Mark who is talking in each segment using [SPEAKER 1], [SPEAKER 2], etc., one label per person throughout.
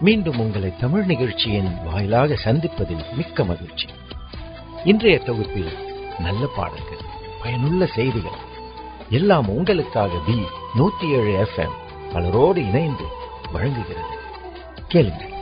[SPEAKER 1] மீண்டும் உங்களை தமிழ் நிகழ்ச்சியின் வாயிலாக சந்திப்பதில் மிக்க மகிழ்ச்சி. இன்றைய தொகுப்பில் நல்ல பாடல்கள் பயனுள்ள செய்திகள் எல்லாம் உங்களுக்காக நூத்தி ஏழு எஃப்எம் பலரோடு இணைந்து வழங்குகிறது. கேளுங்கள்.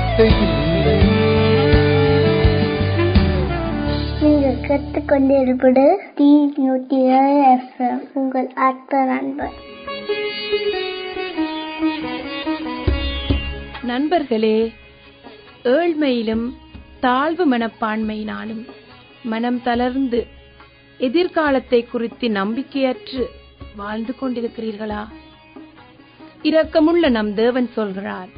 [SPEAKER 2] வார்த்தை
[SPEAKER 3] நீங்கள் கேட்டுக்கொண்டிருப்பது டி நூற்றி ஏழு உங்கள் நண்பர்
[SPEAKER 4] நண்பர்களே ஏழ்மையிலும் தாழ்வு மனப்பான்மையினாலும் மனம் தளர்ந்து எதிர்காலத்தை குறித்து நம்பிக்கையற்று வாழ்ந்து கொண்டிருக்கிறீர்களா? இரக்கமுள்ள நம் தேவன் சொல்கிறார்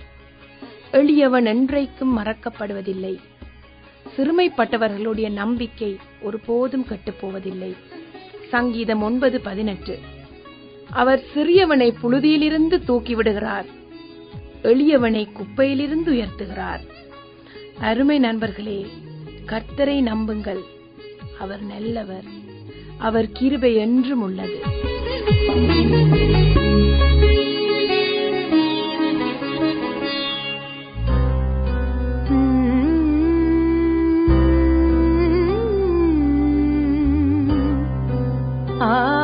[SPEAKER 4] எளியவன் என்றைக்கும் மறக்கப்படுவதில்லை. சிறுமைப்பட்டவர்களுடைய நம்பிக்கை ஒருபோதும் கெட்டுப்போவதில்லை. சங்கீதம் ஒன்பது பதினெட்டு. அவர் சிறியவனை புழுதியிலிருந்து தூக்கிவிடுகிறார். எளியவனை குப்பையிலிருந்து உயர்த்துகிறார். அருமை நண்பர்களே கர்த்தரை நம்புங்கள். அவர் நல்லவர். அவர் கிருபை என்றும் உள்ளது. Ah.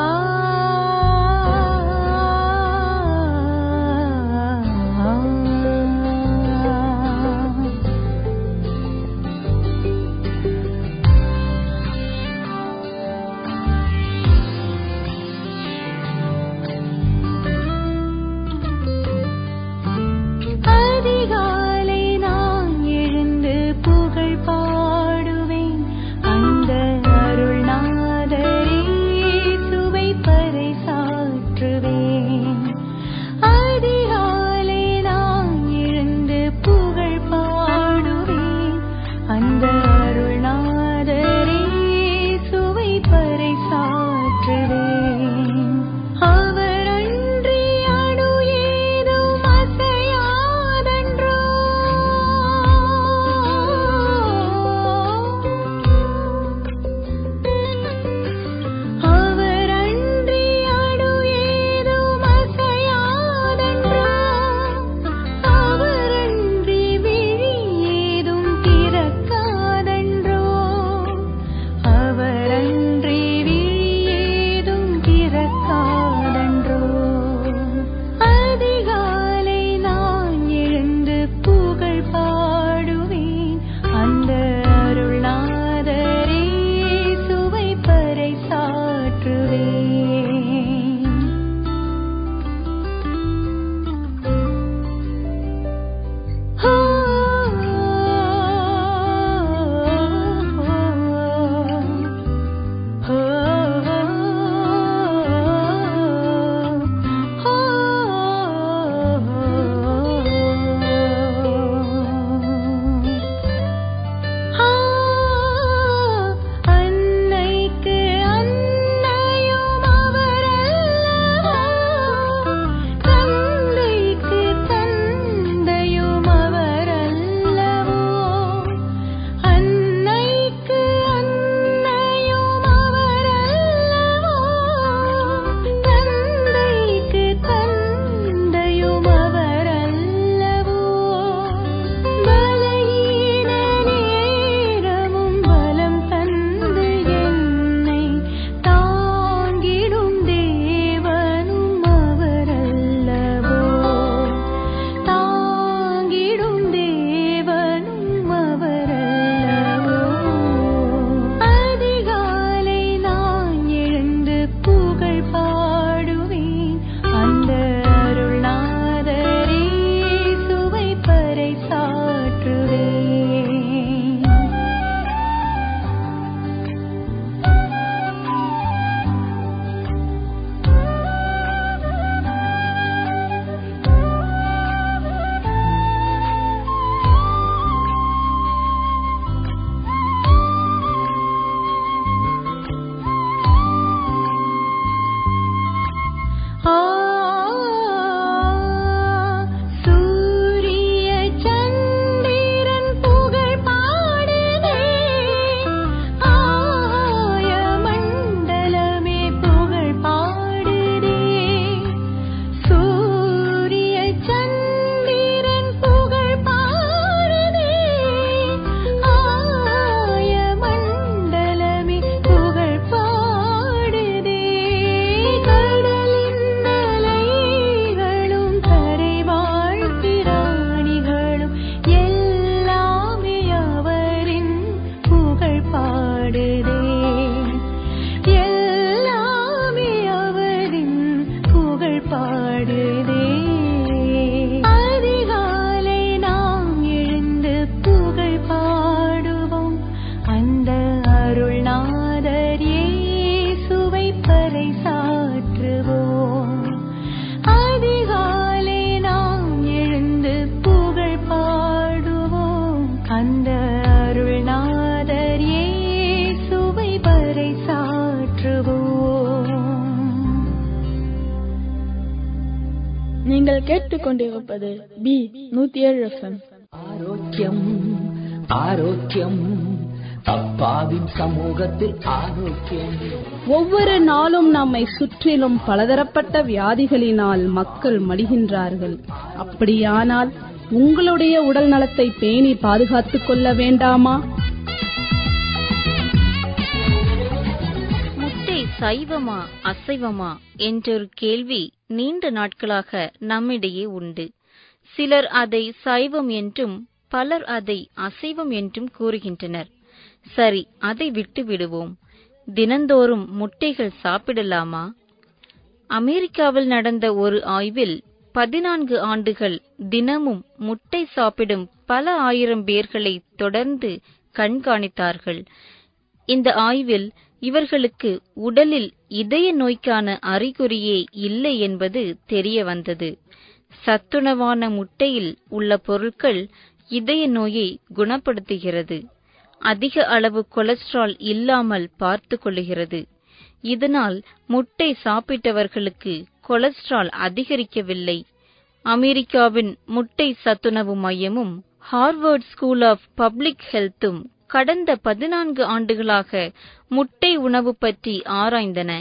[SPEAKER 5] கேட்டுக்கொண்டிருப்பது பி நூத்தி ஏழு எஃப்எம்.
[SPEAKER 6] ஆரோக்கியம் ஆரோக்கியம் அப்பாவின் சமூகத்தில் ஆரோக்கியம்.
[SPEAKER 7] ஒவ்வொரு நாளும் நம்மை சுற்றிலும் பலதரப்பட்ட வியாதிகளினால் மக்கள் மடிகின்றார்கள். அப்படியானால் உங்களுடைய உடல் நலத்தை பேணி பாதுகாத்துக் கொள்ள வேண்டாமா?
[SPEAKER 8] முட்டை சைவமா அசைவமா? என்றொரு கேள்வி நீண்ட நாட்களாக நம்மிடையே உண்டு. சிலர் அதை சைவம் என்றும் பலர் அதை அசைவம் என்றும் கூறுகின்றனர். சரி அதை விட்டு விடுவோம். தினந்தோறும் முட்டைகள் சாப்பிடலாமா? அமெரிக்காவில் நடந்த ஒரு ஆய்வில் பதினான்கு ஆண்டுகள் தினமும் முட்டை சாப்பிடும் பல ஆயிரம் பேர்களை தொடர்ந்து கண்காணித்தார்கள். இந்த ஆய்வில் இவர்களுக்கு உடலில் இதய நோய்க்கான அறிகுறியே இல்லை என்பது தெரிய வந்தது சத்துணவான முட்டையில் உள்ள பொருட்கள் இதய நோயை குணப்படுத்துகிறது. அதிக அளவு கொலஸ்ட்ரால் இல்லாமல் பார்த்து கொள்ளுகிறது இதனால் முட்டை சாப்பிட்டவர்களுக்கு கொலஸ்ட்ரால் அதிகரிக்கவில்லை. அமெரிக்காவின் முட்டை சத்துணவு மையமும் ஹார்வர்ட் ஸ்கூல் ஆஃப் பப்ளிக் ஹெல்த்தும் கடந்த பதினான்கு ஆண்டுகளாக முட்டை உணவு பற்றி ஆராய்ந்தன.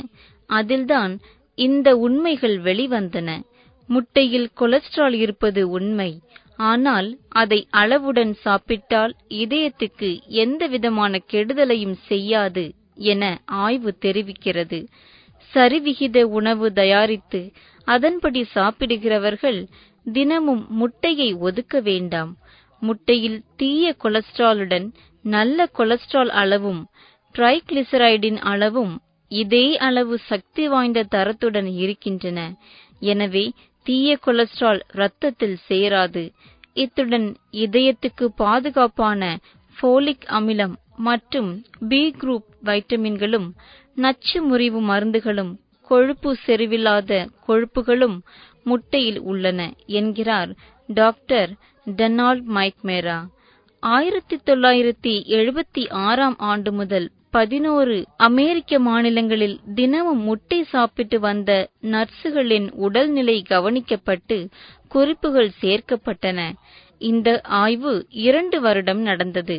[SPEAKER 8] அதில்தான் இந்த உண்மைகள் வெளிவந்தன. முட்டையில் கொலஸ்ட்ரால் இருப்பது உண்மை. ஆனால் அதை அளவுடன் சாப்பிட்டால் இதயத்துக்கு எந்த விதமான கெடுதலையும் செய்யாது என ஆய்வு தெரிவிக்கிறது. சரிவிகித உணவு தயாரித்து அதன்படி சாப்பிடுகிறவர்கள் தினமும் முட்டையை ஒதுக்க வேண்டாம். முட்டையில் தீய கொலஸ்ட்ராலுடன் நல்ல கொலஸ்ட்ரால் அளவும் ட்ரைக்ளிசரைடின் அளவும் இதே அளவு சக்தி வாய்ந்த தரத்துடன் இருக்கின்றன. எனவே தீய கொலஸ்ட்ரால் இரத்தத்தில் சேராது. இத்துடன் இதயத்துக்கு பாதுகாப்பான ஃபோலிக் அமிலம் மற்றும் பி குரூப் வைட்டமின்களும் நச்சு முறிவு மருந்துகளும் கொழுப்பு செறிவில்லாத கொழுப்புகளும் முட்டையில் உள்ளன என்கிறார் டாக்டர் டெனால்ட் மைக்மேரா. ஆயிரத்தி தொள்ளாயிரத்தி எழுபத்தி ஆறாம் ஆண்டு முதல் பதினோரு அமெரிக்க மாநிலங்களில் தினமும் முட்டை சாப்பிட்டு வந்த நர்சுகளின் உடல்நிலை கவனிக்கப்பட்டு குறிப்புகள் சேர்க்கப்பட்டன. இந்த ஆய்வு இரண்டு வருடம் நடந்தது.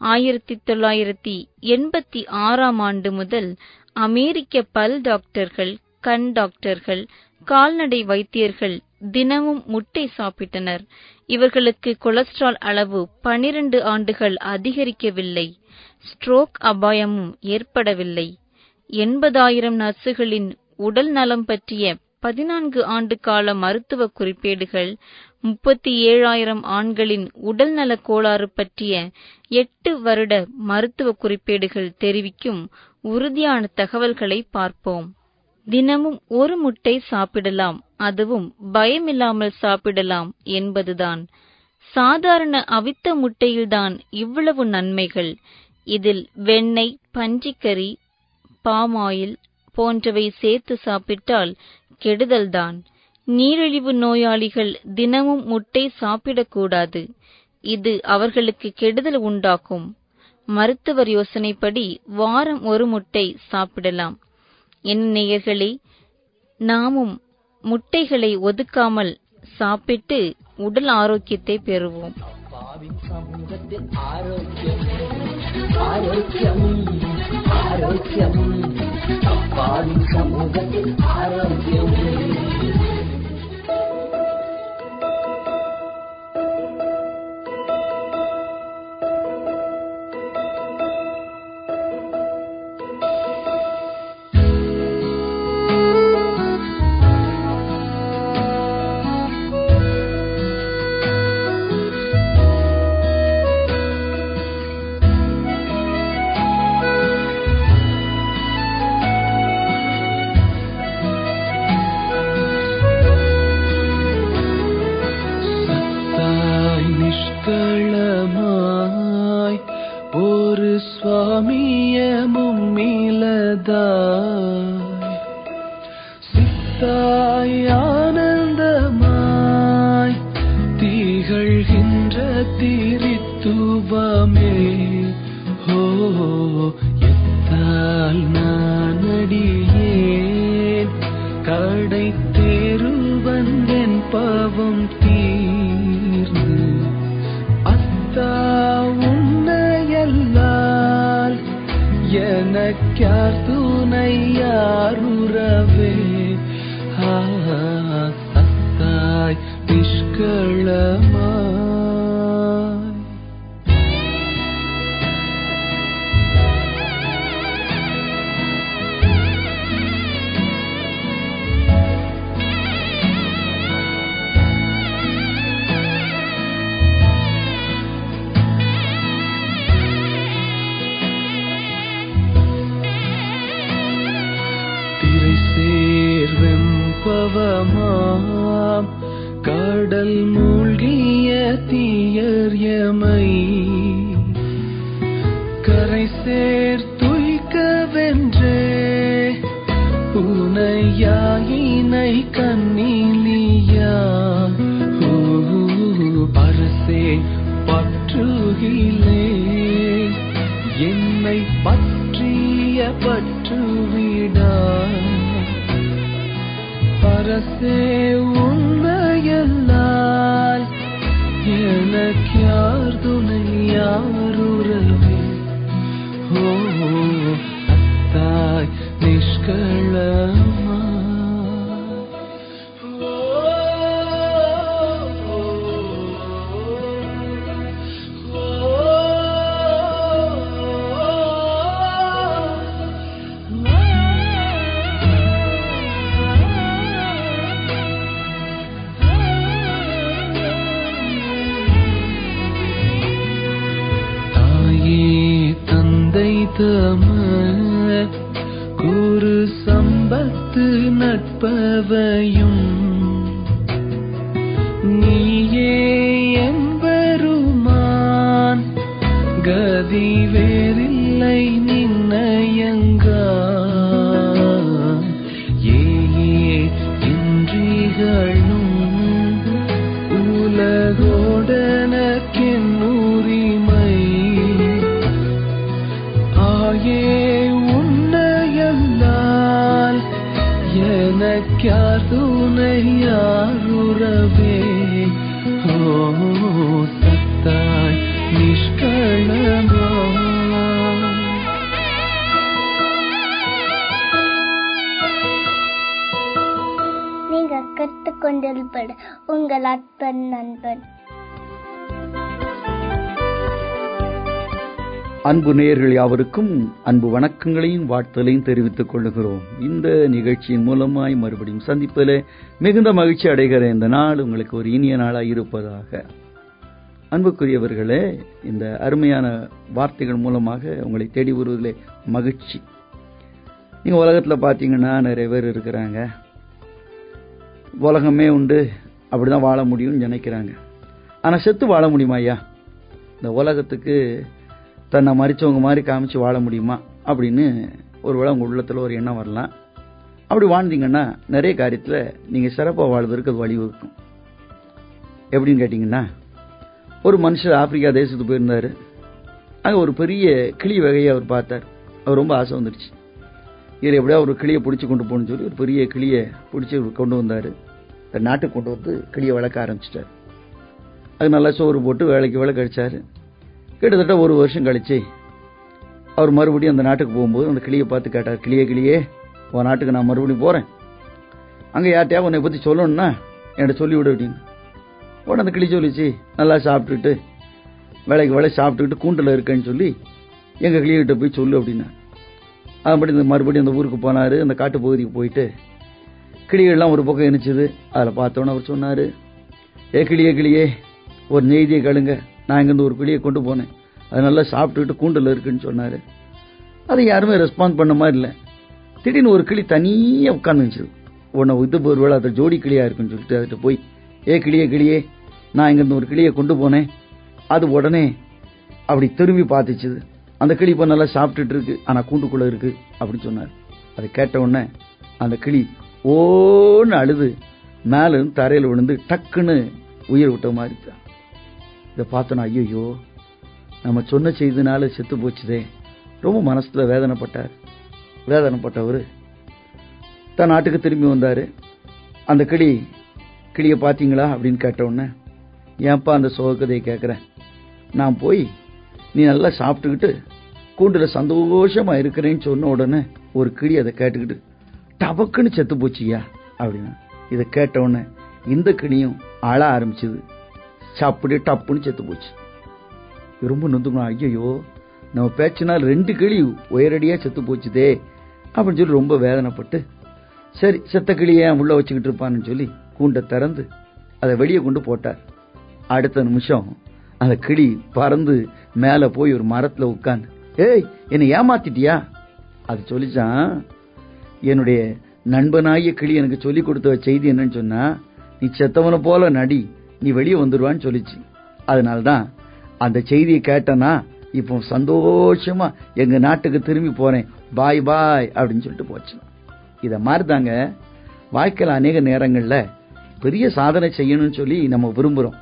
[SPEAKER 8] ஆயிரத்தி தொள்ளாயிரத்தி எண்பத்தி ஆறாம் ஆண்டு முதல் அமெரிக்க பல் டாக்டர்கள் கண் டாக்டர்கள் கால்நடை வைத்தியர்கள் தினமும் முட்டை சாப்பிட்டனர். இவர்களுக்கு கொலஸ்ட்ரால் அளவு பனிரெண்டு ஆண்டுகள் அதிகரிக்கவில்லை. ஸ்ட்ரோக் அபாயமும் ஏற்படவில்லை. எண்பதாயிரம் நர்சுகளின் உடல் நலம் பற்றிய பதினான்கு ஆண்டு கால மருத்துவ குறிப்பேடுகள் முப்பத்தி ஏழாயிரம் ஆண்களின் உடல்நல கோளாறு பற்றிய எட்டு வருட மருத்துவ குறிப்பேடுகள் தெரிவிக்கும் உறுதியான தகவல்களை பார்ப்போம். தினமும் ஒரு முட்டை சாப்பிடலாம். அதுவும் பயமில்லாமல் சாப்பிடலாம் என்பதுதான். சாதாரண அவித்த முட்டையில்தான் இவ்வளவு நன்மைகள். இதில் வெண்ணெய் பன்றிக்கறி பாமாயில் போன்றவை சேர்த்து சாப்பிட்டால் கெடுதல்தான். நீரிழிவு நோயாளிகள் தினமும் முட்டை சாப்பிடக்கூடாது. இது அவர்களுக்கு கெடுதல் உண்டாக்கும். மருத்துவர் யோசனைப்படி வாரம் ஒரு முட்டை சாப்பிடலாம். என் நேயர்களே நாமும் முட்டைகளை ஒதுக்காமல் சாப்பிட்டு உடல் ஆரோக்கியத்தை பெறுவோம்.
[SPEAKER 6] அப்பாவின் சமூகத்தில் ஆரோக்கியம் ஆரோக்கியம்
[SPEAKER 2] கால் நானடியேன் கடை தேருவந்தன் பாவம் தீர்ந்து. அத்தா உன்னையல்லால் எனக்கார் துணை யாருறவே? அத்தாய் நிஷ்களமா
[SPEAKER 9] அன்பு நேயர்கள் யாவருக்கும் அன்பு வணக்கங்களையும் வாழ்த்தலையும் தெரிவித்துக் கொள்கிறோம் இந்த நிகழ்ச்சியின் மூலமாய் மறுபடியும் சந்திப்பதில் மிகுந்த மகிழ்ச்சி அடைகிற இந்த நாள் உங்களுக்கு ஒரு இனிய நாளாக இருப்பதாக. அன்புக்குரியவர்களே இந்த அருமையான வார்த்தைகள் மூலமாக உங்களை தேடி வருவதிலே மகிழ்ச்சி. நீங்க உலகத்தில் பார்த்தீங்கன்னா நிறைய பேர் இருக்கிறாங்க. உலகமே உண்டு. அப்படிதான் வாழ முடியும்னு நினைக்கிறாங்க. ஆனா செத்து வாழ முடியுமா ஐயா? இந்த உலகத்துக்கு தன்னை மறிச்சவங்க மாதிரி காமிச்சு வாழ முடியுமா அப்படின்னு ஒருவேளை உங்க உள்ளத்துல ஒரு எண்ணம் வரலாம். அப்படி வாழ்ந்தீங்கன்னா நிறைய காரியத்துல நீங்க சிறப்பா வாழ்வதற்கு அது வழிவகுக்கும். எப்படின்னு கேட்டீங்கன்னா ஒரு மனுஷர் ஆப்பிரிக்கா தேசத்துக்கு போயிருந்தாரு. அங்க ஒரு பெரிய கிளி வகையை அவர் பார்த்தார். அவர் ரொம்ப ஆசை வந்துடுச்சு. இவர் எப்படியா ஒரு கிளியை பிடிச்சி கொண்டு போகணும்னு சொல்லி ஒரு பெரிய கிளியை பிடிச்சி கொண்டு வந்தார். நாட்டுக்கு கொண்டு வந்து கிளியை வளர்க்க ஆரம்பிச்சிட்டார். அது நல்லா சோறு போட்டு வேலைக்கு வேலை கழிச்சாரு. கிட்டத்தட்ட ஒரு வருஷம் கழிச்சு அவர் மறுபடியும் அந்த நாட்டுக்கு போகும்போது அந்த கிளியை பார்த்து கேட்டார் கிளியே கிளியே உன் நாட்டுக்கு நான் மறுபடியும் போறேன். அங்க யார்ட்டையா உன்னை பத்தி சொல்லணும்னா என்கிட்ட சொல்லிவிடு அப்படின்னு. உடனே அந்த கிளி சொல்லிச்சு நல்லா சாப்பிட்டுட்டு வேலைக்கு வேலை சாப்பிட்டுக்கிட்டு கூண்டில் இருக்கேன்னு சொல்லி எங்க கிளிகிட்ட போய் சொல்லு அப்படின்னா. அப்படி இந்த மறுபடியும் அந்த ஊருக்கு போனாரு அந்த காட்டு பகுதிக்கு போயிட்டு கிளிகள்லாம் ஒரு பக்கம் இணைச்சிது. அதில் பார்த்தோன்னே அவர் சொன்னாரு ஏ கிளியே கிளியே ஒரு நெய்தியை கழுங்க நான் இங்கேருந்து ஒரு கிளியை கொண்டு போனேன். அது நல்லா சாப்பிட்டுக்கிட்டு கூண்டில் இருக்குன்னு சொன்னார். அது யாருமே ரெஸ்பாண்ட் பண்ண மாதிரி இல்லை. திடீர்னு ஒரு கிளி தனியாக உட்காந்துச்சு உன்னை இது ஒரு வேளை அது ஜோடி கிளியாக இருக்குன்னு சொல்லிட்டு அதுகிட்ட போய் ஏ கிளியே கிளியே நான் இங்கேருந்து ஒரு கிளியை கொண்டு போனேன். அது உடனே அப்படி திரும்பி பார்த்துச்சுது அந்த கிளி இப்போ நல்லா சாப்பிட்டுட்டு இருக்கு. ஆனால் கூண்டுக்குள்ளே இருக்கு அப்படின்னு சொன்னார். அதை கேட்ட உடனே அந்த கிளி ஓன்னு அழுது. மேலும் தரையில் விழுந்து டக்குன்னு உயிர் விட்ட மாதிரி இதை பார்த்தோன்னா ஐயோ நம்ம சொன்ன செய்தினால செத்து போச்சுதே. ரொம்ப மனசுல வேதனைப்பட்டார். வேதனைப்பட்டவர். தன் நாட்டுக்கு திரும்பி வந்தாரு. அந்த கிளி கிளியை பார்த்தீங்களா அப்படின்னு கேட்ட உடனே ஏன்பா அந்த சோகதையை கேட்குறேன் நான் போய் நீ நல்லா சாப்பிட்டுக்கிட்டு
[SPEAKER 2] கூண்டுல சந்தோஷமா இருக்கிறேன்னு சொன்ன உடனே ஒரு கிளி அதை கேட்டுக்கிட்டு டபக்குன்னு செத்து போச்சியா அப்படின்னா. இதை கேட்ட உடனே இந்த கிளியும் அழ ஆரம்பிச்சது. அப்படியே டப்புன்னு செத்து போச்சு. ரொம்ப நொந்துக்கணும். ஐயோ நம்ம பேச்சினால் ரெண்டு கிளி உயரடியா செத்து போச்சுதே அப்படின்னு சொல்லி ரொம்ப வேதனைப்பட்டு சரி செத்த கிளியை ஏன் உள்ள வச்சுக்கிட்டு இருப்பான்னு சொல்லி கூண்டை திறந்து அதை வெளியே கொண்டு போட்டார். அடுத்த நிமிஷம் அந்த கிளி பறந்து மேல போய் ஒரு மரத்துல உட்காந்து ஏய் என்னை ஏமாத்திட்டியா? அது சொல்லிச்சான் என்னுடைய நண்பனாகிய கிளி எனக்கு சொல்லி கொடுத்த செய்தி என்னன்னு சொன்னா நீ செத்தவனை போல நடி நீ வெளியே வந்துருவான்னு சொல்லிச்சு. அதனால்தான் அந்த செய்தியை கேட்டனா இப்போ சந்தோஷமா எங்க நாட்டுக்கு திரும்பி போறேன். பாய் பாய் அப்படின்னு சொல்லிட்டு போச்சு. இத மாதிரி தாங்க வாழ்க்கையில் அநேக நேரங்கள்ல பெரிய சாதனை செய்யணும்னு சொல்லி நம்ம விரும்புறோம்.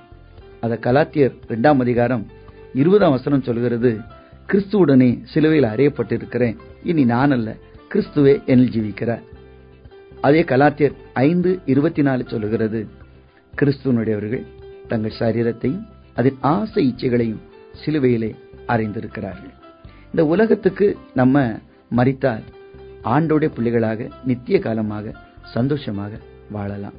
[SPEAKER 2] அத கலாத்தியர் இரண்டாம் அதிகாரம் இருபதாம் வசனம் சொல்கிறது கிறிஸ்துவுடனே சிலுவையில் அறியப்பட்டிருக்கிறேன். இனி நான் அல்ல கிறிஸ்துவே என்னில் ஜீவிக்கிறார். அதே கலாத்தியர் ஐந்து இருபத்தி நாலு சொல்லுகிறது கிறிஸ்துவனுடையவர்கள் தங்கள் சரீரத்தையும் அதன் ஆசை இச்சைகளையும் சிலுவையிலே அறைந்திருக்கிறார்கள். இந்த உலகத்துக்கு நம்ம மறித்தால் ஆண்டோடைய பிள்ளைகளாக நித்திய காலமாக சந்தோஷமாக வாழலாம்.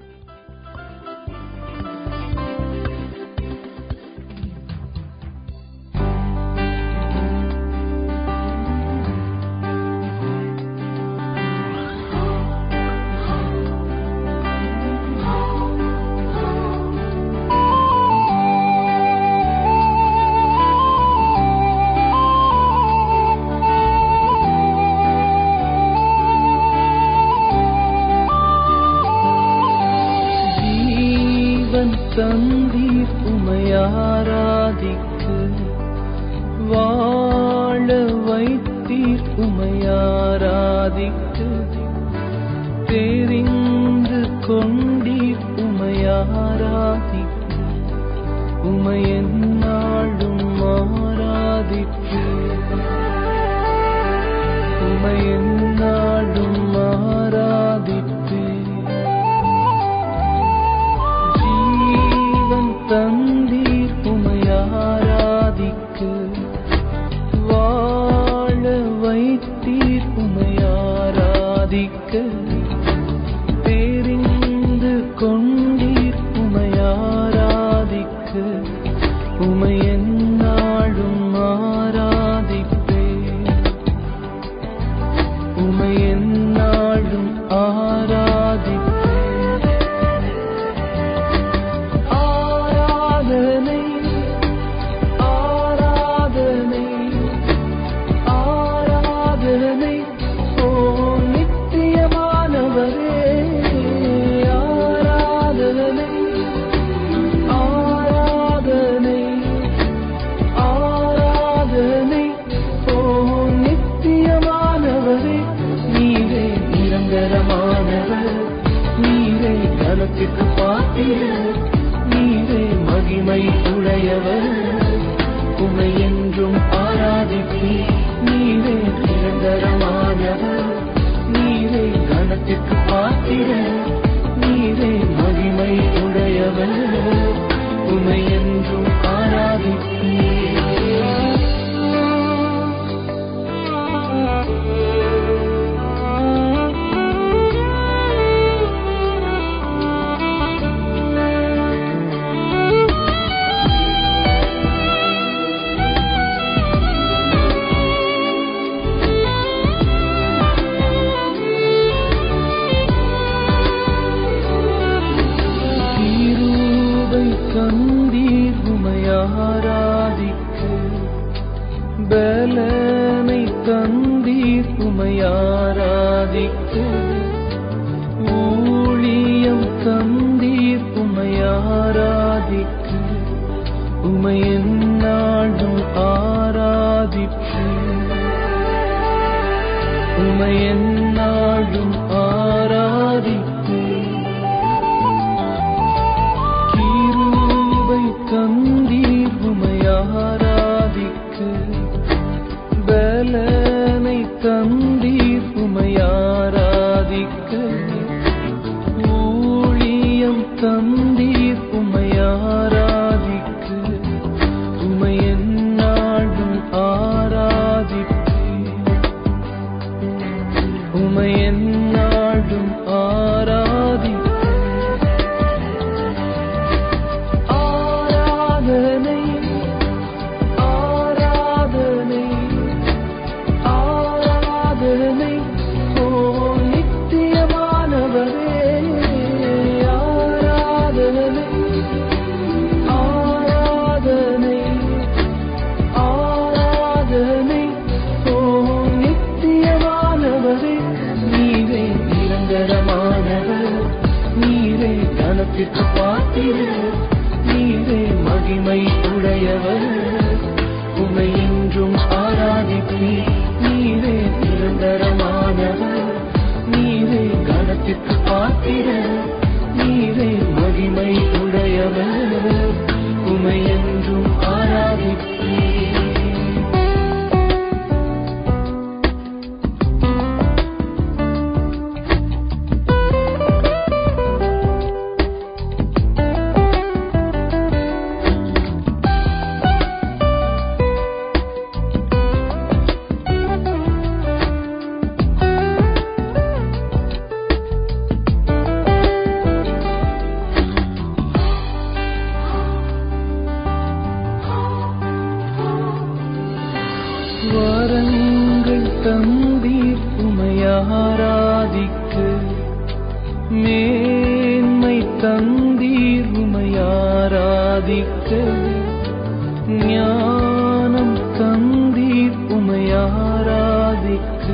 [SPEAKER 10] உமையாராதிக்க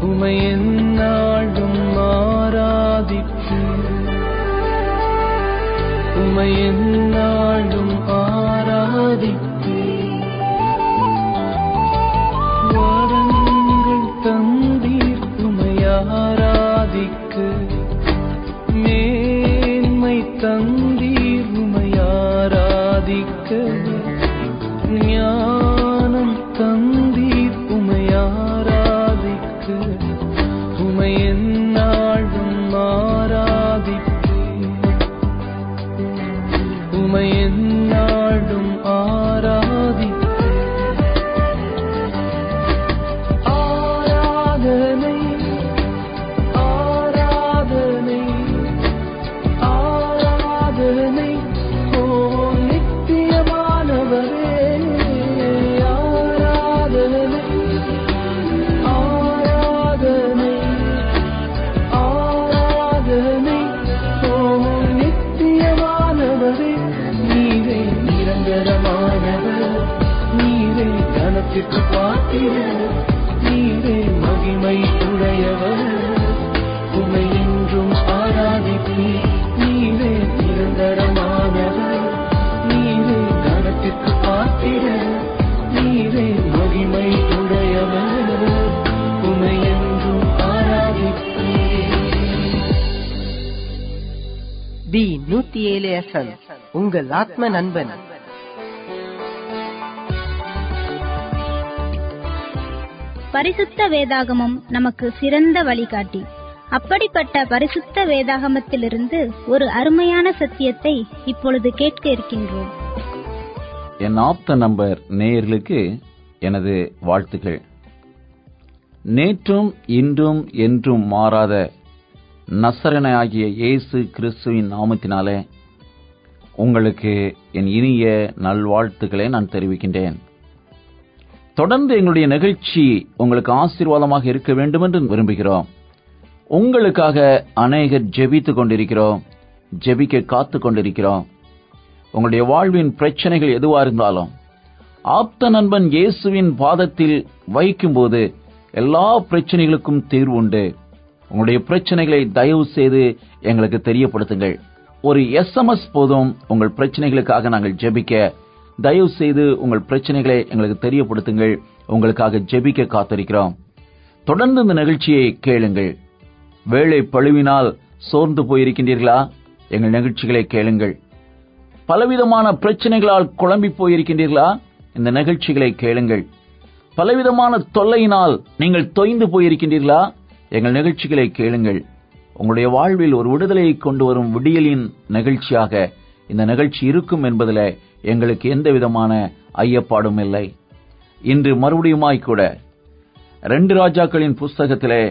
[SPEAKER 10] உமை
[SPEAKER 2] எந்நாளும் ஆராதிக்க உமை எந்நாளும்
[SPEAKER 11] உங்கள் ஆத்ம நண்பன்
[SPEAKER 12] பரிசுத்த வேதாகமம் நமக்கு சிறந்த வழிகாட்டி. அப்படிப்பட்ட பரிசுத்த வேதாகமத்திலிருந்து ஒரு அருமையான சத்தியத்தை இப்பொழுது கேட்க இருக்கின்றோம்.
[SPEAKER 13] என் ஆப்த நம்பர் நேயர்களுக்கு எனது வாழ்த்துக்கள் நேற்றும் இன்றும் என்றும் மாறாத நசரனாகிய இயேசு கிறிஸ்துவின் நாமத்தினாலே உங்களுக்கு என் இனிய நல்வாழ்த்துக்களை நான் தெரிவிக்கின்றேன். தொடர்ந்து எங்களுடைய நிகழ்ச்சி உங்களுக்கு ஆசீர்வாதமாக இருக்க வேண்டும் என்று விரும்புகிறோம். உங்களுக்காக அநேகர் ஜெபித்துக் கொண்டிருக்கிறோம் ஜெபிக்க காத்துக் கொண்டிருக்கிறோம். உங்களுடைய வாழ்வின் பிரச்சனைகள் எதுவா இருந்தாலும் ஆப்த நண்பன் இயேசுவின் பாதத்தில் வைக்கும்போது எல்லா பிரச்சனைகளுக்கும் தீர்வு உண்டு. உங்களுடைய பிரச்சனைகளை தயவு செய்து எங்களுக்கு தெரியப்படுத்துங்கள். ஒரு எஸ்எம்எஸ் போதும் உங்கள் பிரச்சனைகளுக்காக நாங்கள் ஜெபிக்க. தயவு செய்து உங்கள் பிரச்சனைகளை எங்களுக்கு தெரியப்படுத்துங்கள். உங்களுக்காக ஜெபிக்க காத்திருக்கிறோம். தொடர்ந்து இந்த நிகழ்ச்சியை கேளுங்கள். வேலை பழுவினால் சோர்ந்து போயிருக்கின்றீர்களா? எங்கள் நிகழ்ச்சிகளை கேளுங்கள். பலவிதமான பிரச்சனைகளால் குழம்பி போயிருக்கின்றீர்களா? இந்த நிகழ்ச்சிகளை கேளுங்கள். பலவிதமான தொல்லையினால் நீங்கள் தொய்ந்து போயிருக்கின்றீர்களா? எங்கள் நிகழ்ச்சிகளை கேளுங்கள். உங்களுடைய வாழ்வில் ஒரு விடுதலையை கொண்டு வரும் விடியலின் நிகழ்ச்சியாக இந்த நிகழ்ச்சி இருக்கும் என்பதில் எங்களுக்கு எந்த விதமான ஐயப்பாடும் இல்லை. இன்று மறுபடியுமாய் கூட ரெண்டு ராஜாக்களின் புஸ்தகத்திலே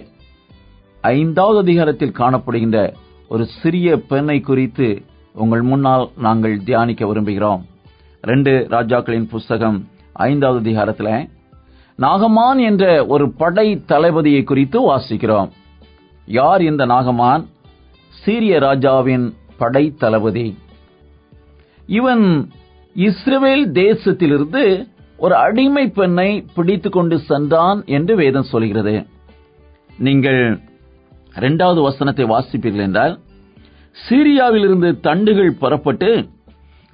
[SPEAKER 13] ஐந்தாவது அதிகாரத்தில் காணப்படுகின்ற ஒரு சிறிய பெண்ணை குறித்து உங்கள் முன்னால் நாங்கள் தியானிக்க விரும்புகிறோம். ரெண்டு ராஜாக்களின் புஸ்தகம் ஐந்தாவது அதிகாரத்தில் நாகமான் என்ற ஒரு படை தளபதியை குறித்து வாசிக்கிறோம். யார் இந்த நாகமான்? சீரிய ராஜாவின் படை தளபதி இவன் இஸ்ரேல் தேசத்திலிருந்து ஒரு அடிமை பெண்ணை பிடித்து கொண்டு சென்றான் என்று வேதம் சொல்கிறது. நீங்கள் இரண்டாவது வசனத்தை வாசிப்பீர்கள் என்றால் சீரியாவிலிருந்து தண்டுகள் புறப்பட்டு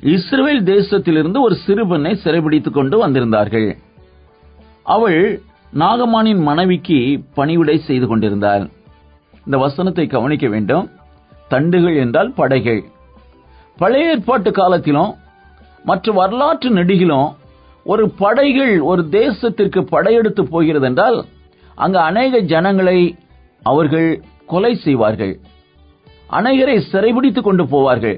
[SPEAKER 13] இஸ்ரேல் தேசத்திலிருந்து ஒரு சிறு பெண்ணை சிறைபிடித்துக் கொண்டு வந்திருந்தார்கள். அவள் நாகமானின் மனைவிக்கு பணிவிடை செய்து கொண்டிருந்தாள். இந்த வசனத்தை கவனிக்க வேண்டும். தண்டுகள் என்றால் படைகள். பழைய ஏற்பாட்டு காலத்திலும் மற்ற வரலாற்று நெடுகிலும் ஒரு படைகள் ஒரு தேசத்திற்கு படையெடுத்து போகிறது என்றால் அங்கு அநேக ஜனங்களை அவர்கள் கொலை செய்வார்கள். அநேகரை சிறைபிடித்துக் கொண்டு போவார்கள்.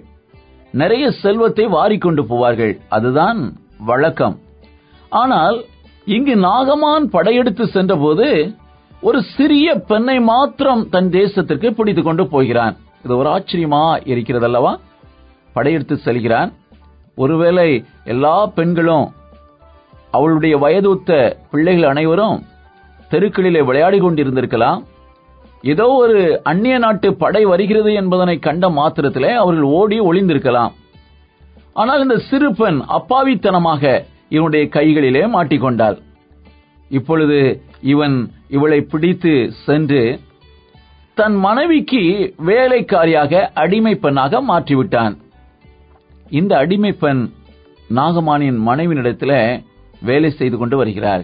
[SPEAKER 13] நிறைய செல்வத்தை வாரிக்கொண்டு போவார்கள். அதுதான் வழக்கம். ஆனால் இங்கு நாகமான் படையெடுத்து சென்றபோது ஒரு சிறிய பெண்ணை மாத்திரம் தன் தேசத்திற்கு பிடித்து கொண்டு போகிறான். இது ஒரு ஆச்சரியமா இருக்கிறது அல்லவா படையெடுத்து செல்கிறான். ஒருவேளை எல்லா பெண்களும் அவளுடைய வயதுத்த பிள்ளைகள் அனைவரும் தெருக்களிலே விளையாடி கொண்டிருந்திருக்கலாம். ஏதோ ஒரு அந்நிய நாட்டு படை வருகிறது என்பதனை கண்ட மாத்திரத்திலே அவர்கள் ஓடி ஒளிந்திருக்கலாம். ஆனால் இந்த சிறு பெண் அப்பாவித்தனமாக இவனுடைய கைகளிலே மாட்டிக்கொண்டாள். இப்பொழுது இவன் இவளை பிடித்து சென்று தன் மனைவிக்கு வேலைக்காரியாக அடிமை பெண்ணாக மாற்றிவிட்டான். இந்த அடிமை பெண் நாகமானின் மனைவியிடத்தில் வேலை செய்து கொண்டு வருகிறார்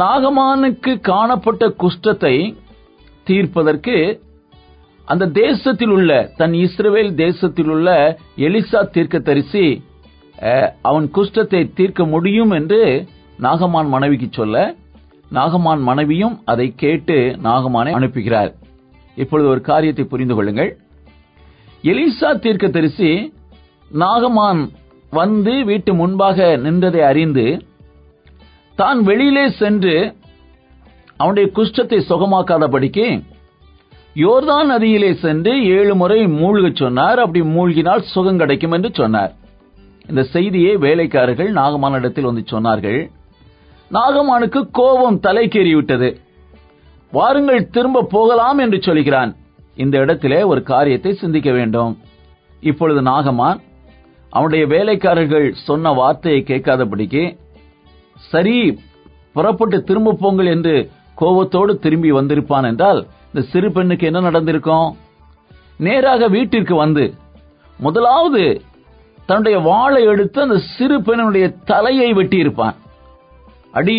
[SPEAKER 13] நாகமானுக்கு காணப்பட்ட குஷ்டத்தை தீர்ப்பதற்கு அந்த தேசத்தில் உள்ள தன் இஸ்ரேல் தேசத்தில் உள்ள எலிசா தீர்க்க தரிசி அவன் குஷ்டத்தை தீர்க்க முடியும் என்று நாகமான் மனைவிக்கு சொல்ல நாகமான் மனைவியும் அதை கேட்டு நாகமானை அனுப்புகிறார். இப்பொழுது ஒரு காரியத்தை புரிந்து கொள்ளுங்கள். எலிசா தீர்க்க தரிசி நாகமான் வந்து வீட்டு முன்பாக நின்றதை அறிந்து தான் வெளியிலே சென்று அவனுடைய குஷ்டத்தை சுகமாக்காதபடிக்கு யோர்தான் நதியிலே சென்று ஏழு முறை மூழ்கச் சொன்னார். அப்படி மூழ்கினால் சுகம் கிடைக்கும் என்று சொன்னார். இந்த செய்தியை வேலைக்காரர்கள் நாகமானிடத்தில் வந்து சொன்னார்கள். நாகமானுக்கு கோபம் தலைக்கேறிவிட்டது. வாருங்கள் திரும்ப போகலாம் என்று சொல்கிறான். இந்த இடத்திலே ஒரு காரியத்தை சிந்திக்க வேண்டும். இப்பொழுது நாகமான் அவனுடைய வேலைக்காரர்கள் சொன்ன வார்த்தையை கேட்காதபடிக்கு சரி புறப்பட்டு திரும்ப போங்கள் என்று கோபத்தோடு திரும்பி வந்திருப்பான் என்றால் இந்த சிறு பெண்ணுக்கு என்ன நடந்திருக்கும்? நேராக வீட்டிற்கு வந்து முதலாவது தன்னுடைய வாளை எடுத்து அந்த சிறு பெண்ணுடைய தலையை வெட்டியிருப்பான். அடி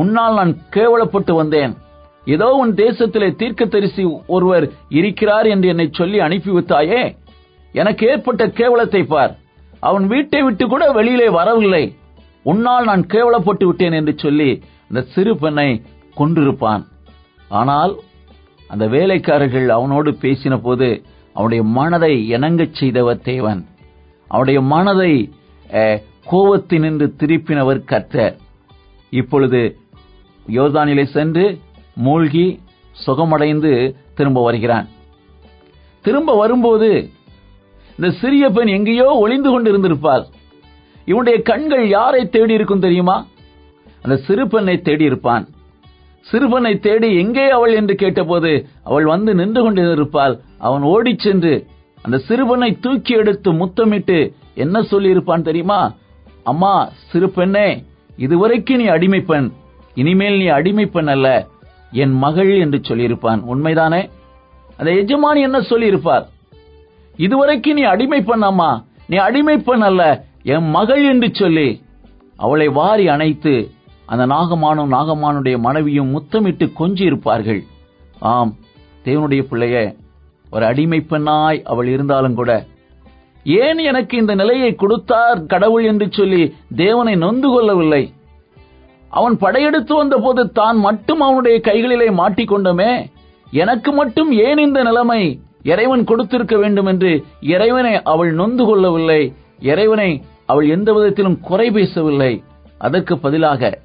[SPEAKER 13] உன்னால் நான் கேவலப்பட்டு வந்தேன். ஏதோ உன் தேசத்திலே தீர்க்க தரிசி ஒருவர் இருக்கிறார் என்று என்னை சொல்லி அனுப்பிவிட்டாயே? எனக்கு ஏற்பட்ட கேவலத்தை பார். அவன் வீட்டை விட்டு கூட வெளியிலே வரவில்லை. உன்னால் நான் கேவலப்பட்டு விட்டேன் என்று சொல்லி அந்த சிறு பெண்ணை கொன்றிருப்பான். ஆனால் அந்த வேலைக்காரர்கள் அவனோடு பேசின போது அவனுடைய மனதை இணங்கச் செய்தவர் தேவன். அவனுடைய மனதை கோபத்தினின்று திருப்பினவர் கர்த்தர். இப்பொழுது யோர்தானிலே சென்று மூழ்கி சுகமடைந்து திரும்ப வருகிறான். திரும்ப வரும்போது இந்த சிறிய பெண் எங்கேயோ ஒளிந்து கொண்டிருந்திருப்பாள். இவனுடைய கண்கள் யாரை தேடி இருக்கும் தெரியுமா? அந்த சிறு பெண்ணை தேடி இருப்பான். சிறுபனை தேடி எங்கே அவள் என்று கேட்டபோது அவள் வந்து நின்று கொண்டிருப்பாள் அவன் ஓடிச் சென்று அந்த சிறுபனை தூக்கி எடுத்து முத்தமிட்டு என்ன சொல்லியிருப்பான் தெரியுமா? அம்மா சிறு பெண்ணே இதுவரைக்கும் நீ அடிமை பெண் இனிமேல் நீ அடிமை பெண் அல்ல என் மகள் என்று சொல்லியிருப்பான். உண்மைதானே? அந்த எஜமானி என்ன சொல்லியிருப்பார்? இதுவரைக்கும் நீ அடிமை பண்ணாமா அம்மா. நீ அடிமை பெண் அல்ல என் மகள் என்று சொல்லி. அவளை வாரி அணைத்து அந்த நாகமானும் நாகமானுடைய மனைவியும் முத்தமிட்டு கொஞ்சி இருப்பார்கள் ஆம் தேவனுடைய பிள்ளைய ஒரு அடிமை பெண்ணாய் அவள் இருந்தாலும் கூட ஏன் எனக்கு இந்த நிலையை கொடுத்தார் கடவுள் என்று சொல்லி தேவனை நொந்து கொள்ளவில்லை? அவன் படையெடுத்து வந்தபோது தான் மட்டும் அவனுடைய கைகளிலே மாட்டிக்கொண்டோமே எனக்கு மட்டும் ஏன் இந்த நிலைமை இறைவன் கொடுத்திருக்க வேண்டும் என்று இறைவனை அவள் நொந்து கொள்ளவில்லை இறைவனை அவள் எந்த விதத்திலும் குறை பேசவில்லை. அதற்கு பதிலாக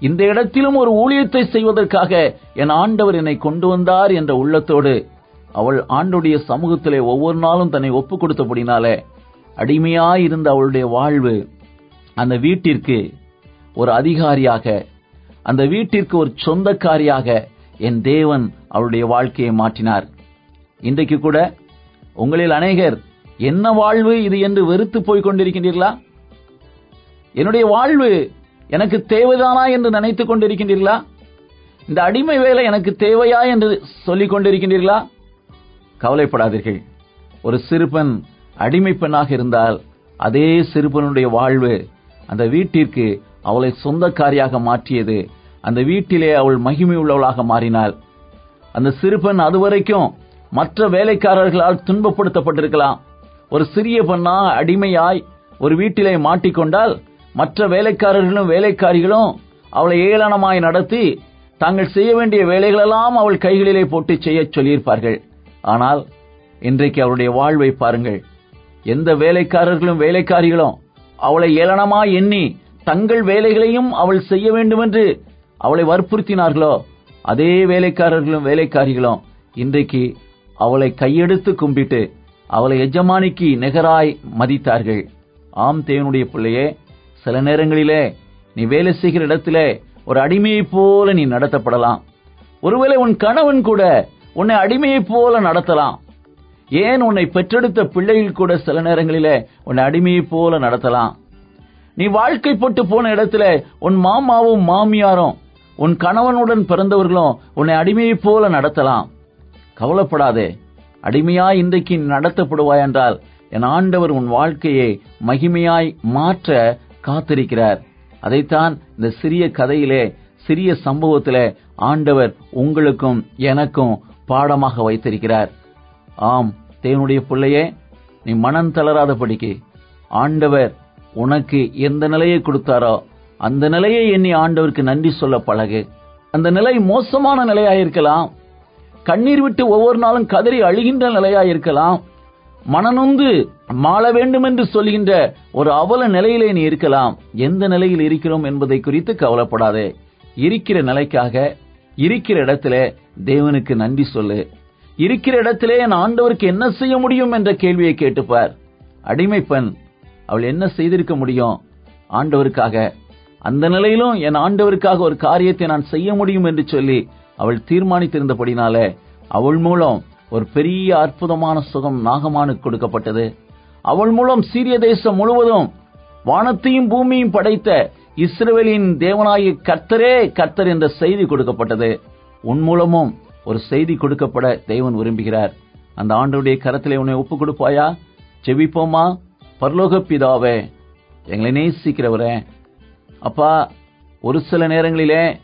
[SPEAKER 13] இந்த இடத்திலும் ஒரு ஊழியத்தை செய்வதற்காக என் ஆண்டவர் என்னை கொண்டு வந்தார் என்ற உள்ளத்தோடு அவள் ஆண்டுடைய சமூகத்திலே ஒவ்வொரு நாளும் தன்னை ஒப்புக் கொடுத்தபடினாலே அடிமையாயிருந்த அவளுடைய வாழ்வு அந்த வீட்டிற்கு ஒரு அதிகாரியாக அந்த வீட்டிற்கு ஒரு சொந்தக்காரியாக என் தேவன் அவளுடைய வாழ்க்கையை மாற்றினார். இன்றைக்கு கூட உங்களில் அநேகர் என்ன வாழ்வு இது என்று வெறுத்து போய் கொண்டிருக்கின்றீர்களா? என்னுடைய வாழ்வு எனக்கு தேவைதானா என்று நினைத்துக் கொண்டிருக்கின்றீர்களா? இந்த அடிமை வேலை எனக்கு தேவையா என்று சொல்லிக் கொண்டிருக்கின்றீர்களா? கவலைப்படாதீர்கள். ஒரு சிறுபன் அடிமை பெண்ணாக இருந்தால் அதே சிறுபனுடைய வாழ்வு அந்த வீட்டிற்கு அவளை சொந்தக்காரியாக மாற்றியது. அந்த வீட்டிலே அவள் மகிமை உள்ளவளாக மாறினாள் அந்த சிறுபன் அதுவரைக்கும் மற்ற வேலைக்காரர்களால் துன்பப்படுத்தப்பட்டிருக்கலாம். ஒரு சிறிய பெண்ணா அடிமையாய் ஒரு வீட்டிலே மாட்டிக்கொண்டால் மற்ற வேலைக்காரர்களும் வேலைக்காரிகளும் அவளை ஏளனமாய் நடத்தி தாங்கள் செய்ய வேண்டிய வேலைகளெல்லாம் அவள் கைகளிலே போட்டு செய்யச் சொல்லியிருப்பார்கள். ஆனால் இன்றைக்கு அவளுடைய வாழ்வை பாருங்கள். எந்த வேலைக்காரர்களும் வேலைக்காரிகளும் அவளை ஏளனமா எண்ணி தங்கள் வேலைகளையும் அவள் செய்ய வேண்டும் என்று அவளை வற்புறுத்தினார்களோ அதே வேலைக்காரர்களும் வேலைக்காரிகளும் இன்றைக்கு அவளை கையெடுத்து கும்பிட்டு அவளை எஜமானிக்கு நிகராய் மதித்தார்கள். ஆம் தேவனுடைய பிள்ளையே சில நேரங்களிலே நீ வேலை செய்கிற இடத்திலே ஒரு அடிமையைப் போல நீ நடத்தப்படலாம். ஒருவேளை உன் கணவன் கூட உன்னை அடிமையைப் போல நடத்தலாம். ஏன் உன்னை பெற்றெடுத்த பிள்ளைகள் கூட சில நேரங்களிலே உன்னை அடிமையைப் போல நடத்தலாம். நீ வாழ்க்கைப்பட்டு போன இடத்துல உன் மாமாவும் மாமியாரும் உன் கணவனுடன் பிறந்தவர்களும் உன்னை அடிமையைப் போல நடத்தலாம். கவலைப்படாதே. அடிமையாய் இன்றைக்கு நடத்தப்படுவாய் என்றால் என் ஆண்டவர் உன் வாழ்க்கையை மகிமையாய் மாற்ற காத்திருக்கிறார். அதைத்தான் இந்த சிறிய கதையிலே சிறிய சம்பவத்திலே ஆண்டவர் உங்களுக்கும் எனக்கும் பாடமாக வைத்திருக்கிறார். ஆம் தேவனுடைய பிள்ளையே நீ மனம் தளராதபடிக்கு ஆண்டவர் உனக்கு எந்த நிலையை கொடுத்தாரோ அந்த நிலையை எண்ணி ஆண்டவருக்கு நன்றி சொல்ல பழகு. அந்த நிலை மோசமான நிலையாயிருக்கலாம். கண்ணீர் விட்டு ஒவ்வொரு நாளும் கதறி அழுகின்ற நிலையாயிருக்கலாம். மனநொந்து மாள வேண்டும் என்று சொல்கின்ற ஒரு அவல நிலையிலே நீ இருக்கலாம். எந்த நிலையில் இருக்கிறோம் என்பதை குறித்து கவலைப்படாதே. இருக்கிற நிலைக்காக இருக்கிற இடத்துல தேவனுக்கு நன்றி சொல்லு. இருக்கிற இடத்திலே என் ஆண்டவருக்கு என்ன செய்ய முடியும் என்ற கேள்வியை கேட்டுப்பார். அடிமை பெண் அவள் என்ன செய்திருக்க முடியும்? ஆண்டவருக்காக அந்த நிலையிலும் என் ஆண்டவருக்காக ஒரு காரியத்தை நான் செய்ய முடியும் என்று சொல்லி அவள் தீர்மானித்திருந்தபடினால அவள் மூலம் ஒரு பெரிய அற்புதமான சுகம் நாகமானுக்கு கொடுக்கப்பட்டது. அவள் மூலம் சீரிய தேசம் முழுவதும் வானத்தையும் பூமியும் படைத்த இஸ்ரவேலின் தேவனாய கர்த்தரே கர்த்தர் என்ற செய்தி கொடுக்கப்பட்டது. உன் மூலமும் ஒரு செய்தி கொடுக்கப்பட தேவன் விரும்புகிறார். அந்த ஆண்டுடைய கரத்திலே உன்னை ஒப்பு கொடுப்பாயா? செவிப்போமா பரலோக பிதாவே எங்களை நேசிக்கிறவரே. அப்பா ஒரு சில நேரங்களிலே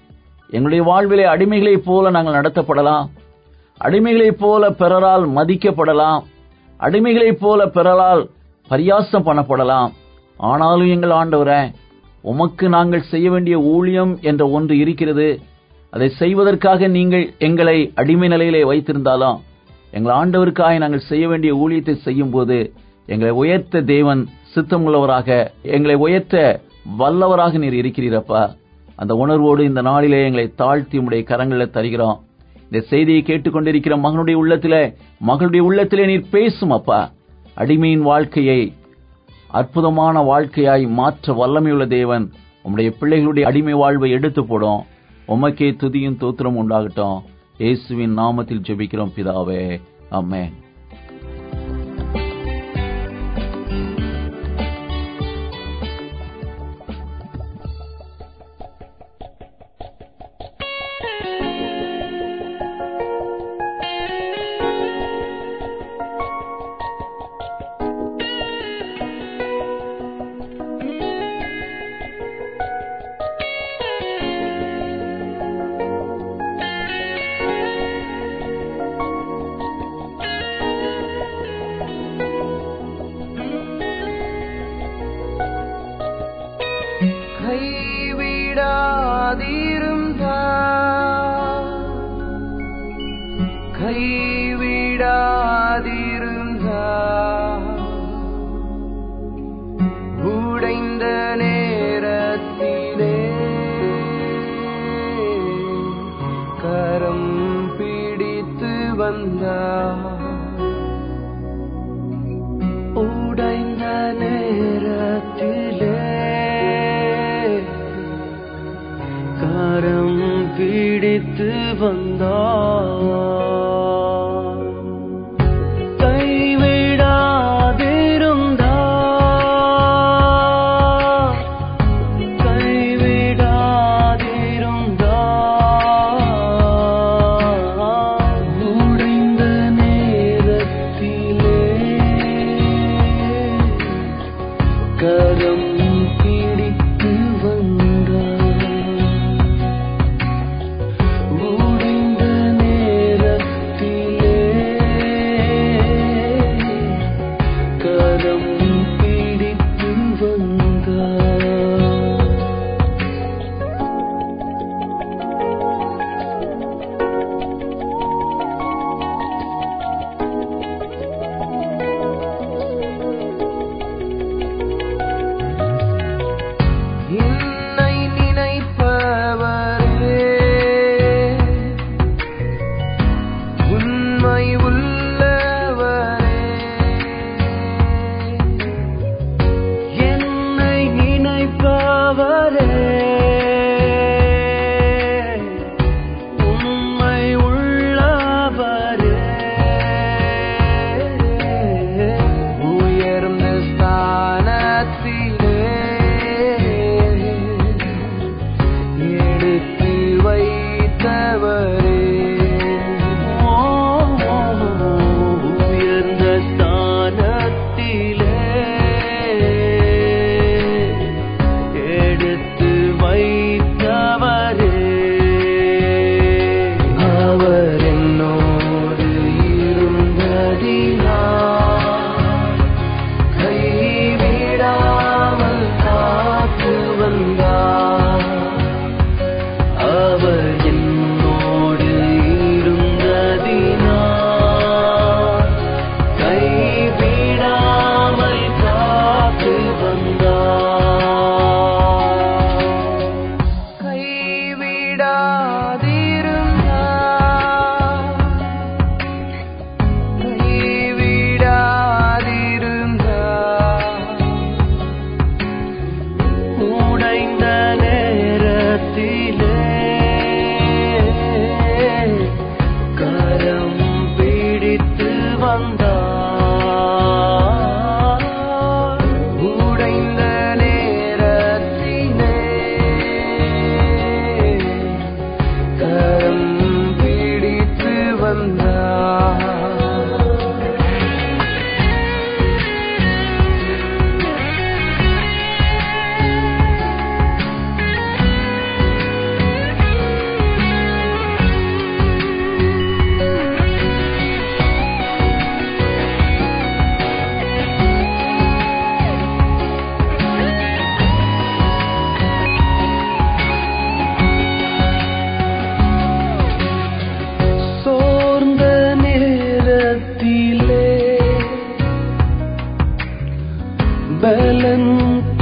[SPEAKER 13] எங்களுடைய வாழ்விலே அடிமைகளைப் போல நாங்கள் நடத்தப்படலாம். அடிமைகளைப் போல பிறரால் மதிக்கப்படலாம். அடிமைகளைப் போல பிறரால் பரியாசம் பண்ணப்படலாம். ஆனாலும் எங்கள் ஆண்டவரே உமக்கு நாங்கள் செய்ய வேண்டிய ஊழியம் என்ற ஒன்று இருக்கிறது. அதை செய்வதற்காக நீங்கள் எங்களை அடிமை நிலையிலே வைத்திருந்தாலும். எங்கள் ஆண்டவருக்காக நாங்கள் செய்ய வேண்டிய ஊழியத்தை செய்யும் போது எங்களை உயர்த்த தேவன் சித்தமுள்ளவராக எங்களை உயர்த்த வல்லவராக நீர் இருக்கிறீரப்பா. அந்த உணர்வோடு இந்த நாளிலே எங்களை தாழ்த்தி உடைய கரங்களில் தருகிறோம். இந்த செய்தியை கேட்டுக்கொண்டிருக்கிற மகனுடைய உள்ளத்திலே மகளுடைய உள்ளத்திலே நீர் பேசும் அப்பா. அடிமையின் வாழ்க்கையை அற்புதமான வாழ்க்கையாய் மாற்ற வல்லமையுள்ள தேவன் உம்முடைய பிள்ளைகளுடைய அடிமை வாழ்வை எடுத்து போடும் உமக்கே துதியும் தோத்திரம் உண்டாகட்டும். இயேசுவின் நாமத்தில் ஜெபிக்கிறோம் பிதாவே.
[SPEAKER 2] அம்மேன்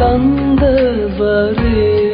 [SPEAKER 2] தந்தவரே.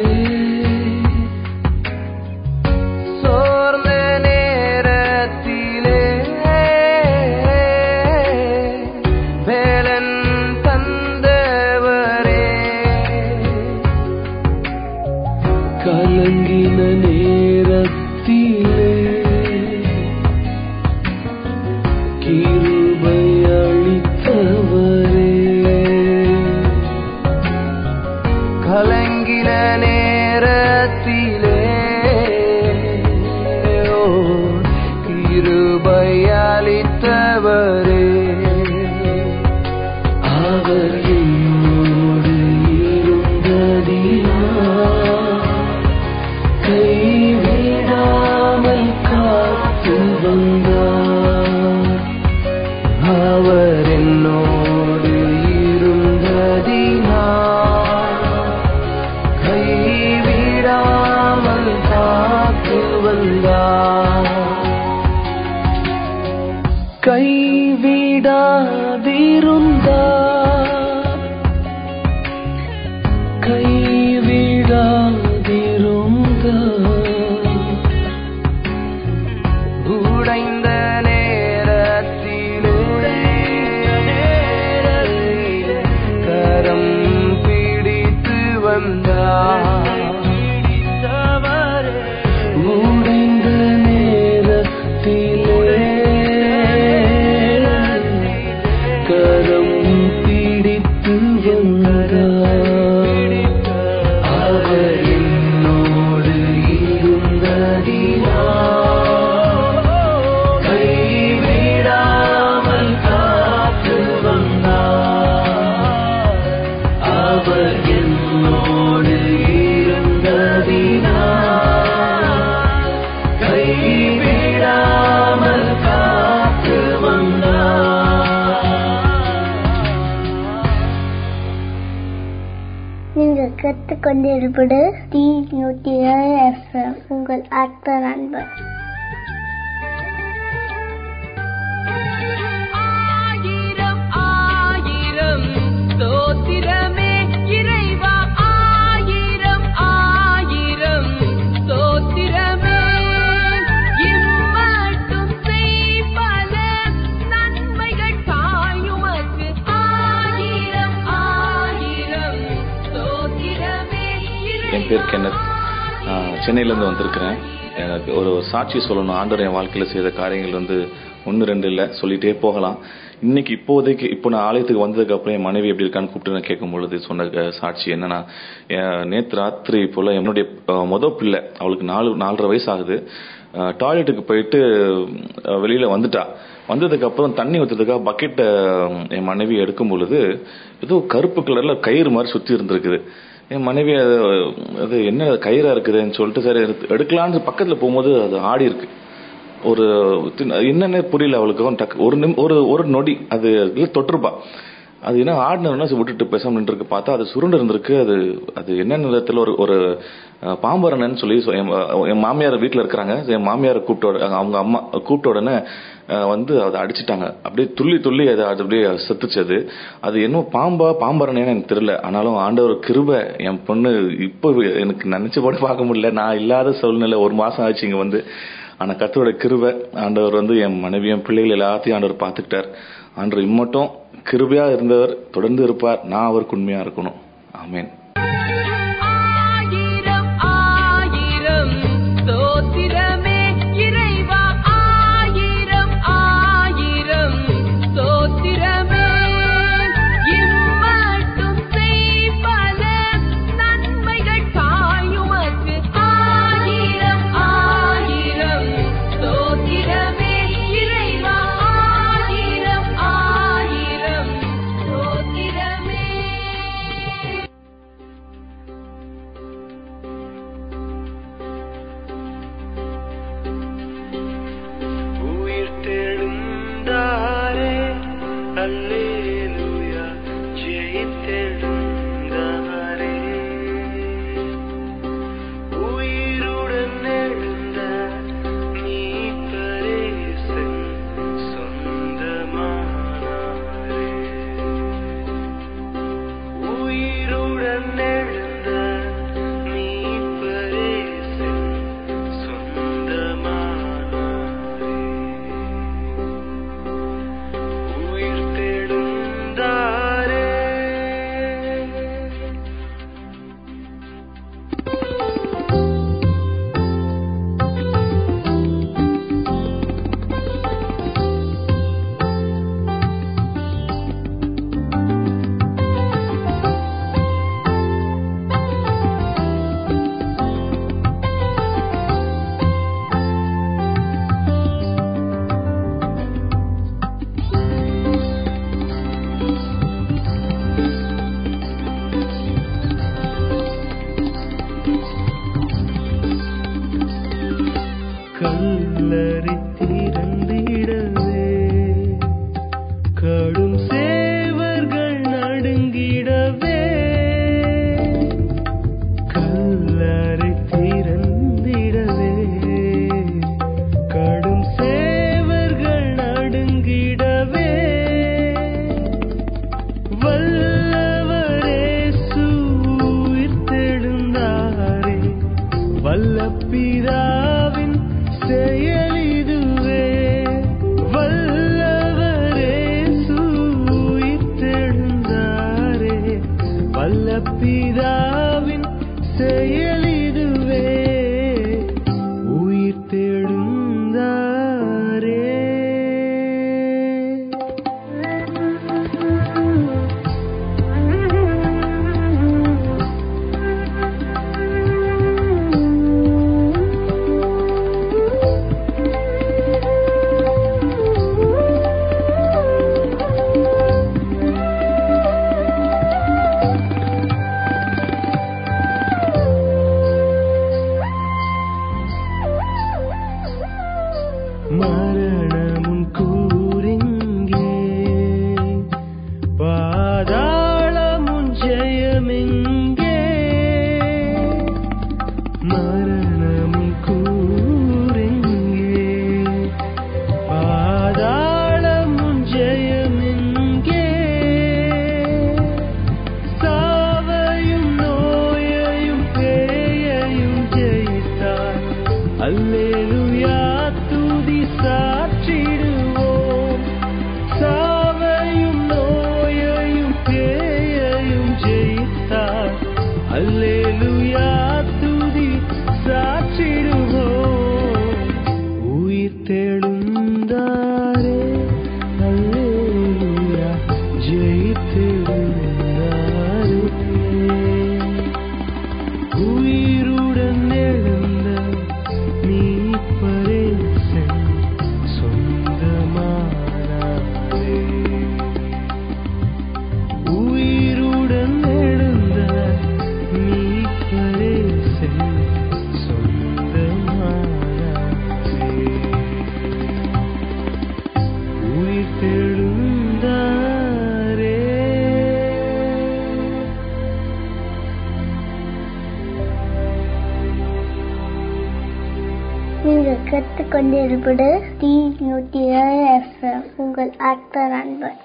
[SPEAKER 14] நான் சென்னையிலேருந்து வந்திருக்கிறேன். எனக்கு ஒரு சாட்சி சொல்லணும். ஆண்டவர் என் வாழ்க்கையில் செய்த காரியங்கள் வந்து ஒன்று ரெண்டு இல்லை சொல்லிட்டே போகலாம். இன்னைக்கு இப்போதைக்கு இப்போ நான் ஆலயத்துக்கு வந்ததுக்கு அப்புறம் என் மனைவி எப்படி இருக்கான்னு கூப்பிட்டு நான் கேட்கும் பொழுது சொன்ன சாட்சி என்னன்னா நேற்று ராத்திரி போல என்னுடைய மொதல் மொத பிள்ளை அவளுக்கு நாலு நாலரை வயசு ஆகுது டாய்லெட்டுக்கு போயிட்டு வெளியில் வெளியில வந்துட்டா. வந்ததுக்கு அப்புறம் தண்ணி ஊற்றுறதுக்காக பக்கெட்டை என் மனைவி எடுக்கும் பொழுது ஏதோ கருப்பு கலர்ல கயிறு மாதிரி சுத்தி இருந்திருக்குது. என் மனைவி அது அது என்ன கயிறா இருக்குதுன்னு சொல்லிட்டு சரி எடுத்து- எடுக்கலான்னு பக்கத்துல போகும்போது அது ஆடி இருக்கு. ஒரு தின்- என்னன்னே புரியல அவளுக்கு. டக்கு ஒரு நிம் ஒரு ஒரு நொடி. அது இதுல தொட்டிருப்பா அது என்ன ஆடினா விட்டுட்டு பேசாமல் நின்றுருக்கு. பார்த்தா அது சுருண்டு இருந்திருக்கு. அது அது என்ன நிறத்துல ஒரு ஒரு பாம்பரணன்னு சொல்லி சொ- என் என் மாமியார் வீட்டில் இருக்கிறாங்க. என் மாமியார் கூப்பிட்டோட அவங்க அம்மா கூப்பிட்ட உடனே வந்து அதை அடிச்சிட்டாங்க. அப்படியே துள்ளி துள்ளி அதை அது அப்படியே செத்துச்சு அது. அது என்ன பாம்பா பாம்பரனேன்னு எனக்கு தெரியல. ஆனாலும் ஆண்டவர் கிருப என் பொண்ணு இப்போ எனக்கு நினைச்சு கூட பார்க்க முடியல. நான் இல்லாத சூழ்நிலை ஒரு மாசம் ஆச்சு இங்க வந்து. ஆனா கத்தோட கிருப ஆண்டவர் வந்து என் மனைவி என் பிள்ளைகள் எல்லாத்தையும் ஆண்டவர் பார்த்துக்கிட்டார். ஆண்டவர் இம்மட்டும் கிருபையா இருந்தவர் தொடர்ந்து இருப்பார். நான் அவருக்கு உண்மையா இருக்கணும். ஆமேன்.
[SPEAKER 3] பார்த்து கொண்டிருப்பது டி நூற்றி ஏழு எஃப்எம் உங்கள் ஆத்ம நண்பன்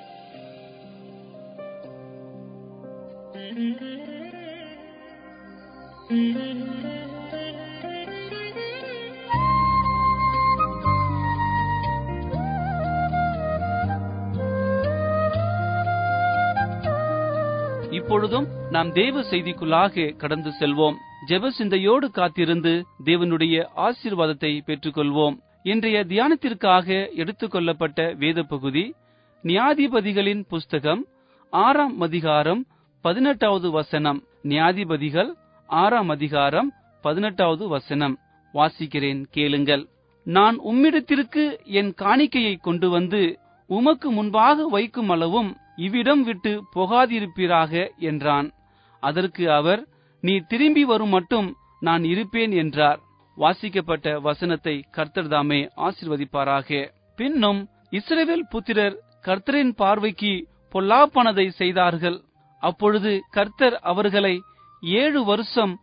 [SPEAKER 15] நாம் தேவ செய்திக்குள்ளாக கடந்து செல்வோம். ஜெப சிந்தையோடு காத்திருந்து தேவனுடைய ஆசீர்வாதத்தை பெற்றுக்கொள்வோம். இன்றைய தியானத்திற்காக எடுத்துக்கொள்ளப்பட்ட வேத பகுதி நியாதிபதிகளின் புஸ்தகம் ஆறாம் அதிகாரம் பதினெட்டாவது வசனம். நியாதிபதிகள் ஆறாம் அதிகாரம் பதினெட்டாவது வசனம். வாசிக்கிறேன் கேளுங்கள். நான் உம்மிடத்திற்கு என் காணிக்கையை கொண்டு வந்து உமக்கு முன்பாக வைக்கும் அளவும் இவ்விடம் விட்டு போகாதிருப்பீராக என்றான். அதற்கு அவர் நீ திரும்பி வரும் மட்டும் நான் இருப்பேன் என்றார். வாசிக்கப்பட்ட வசனத்தை கர்த்தர் தாமே ஆசிர்வதிப்பாராக. பின்னும் இஸ்ரேவேல் புத்திரர் கர்த்தரின் பார்வைக்கு பொல்லாப்பானதை செய்தார்கள். அப்பொழுது கர்த்தர் அவர்களை ஏழு வருஷம்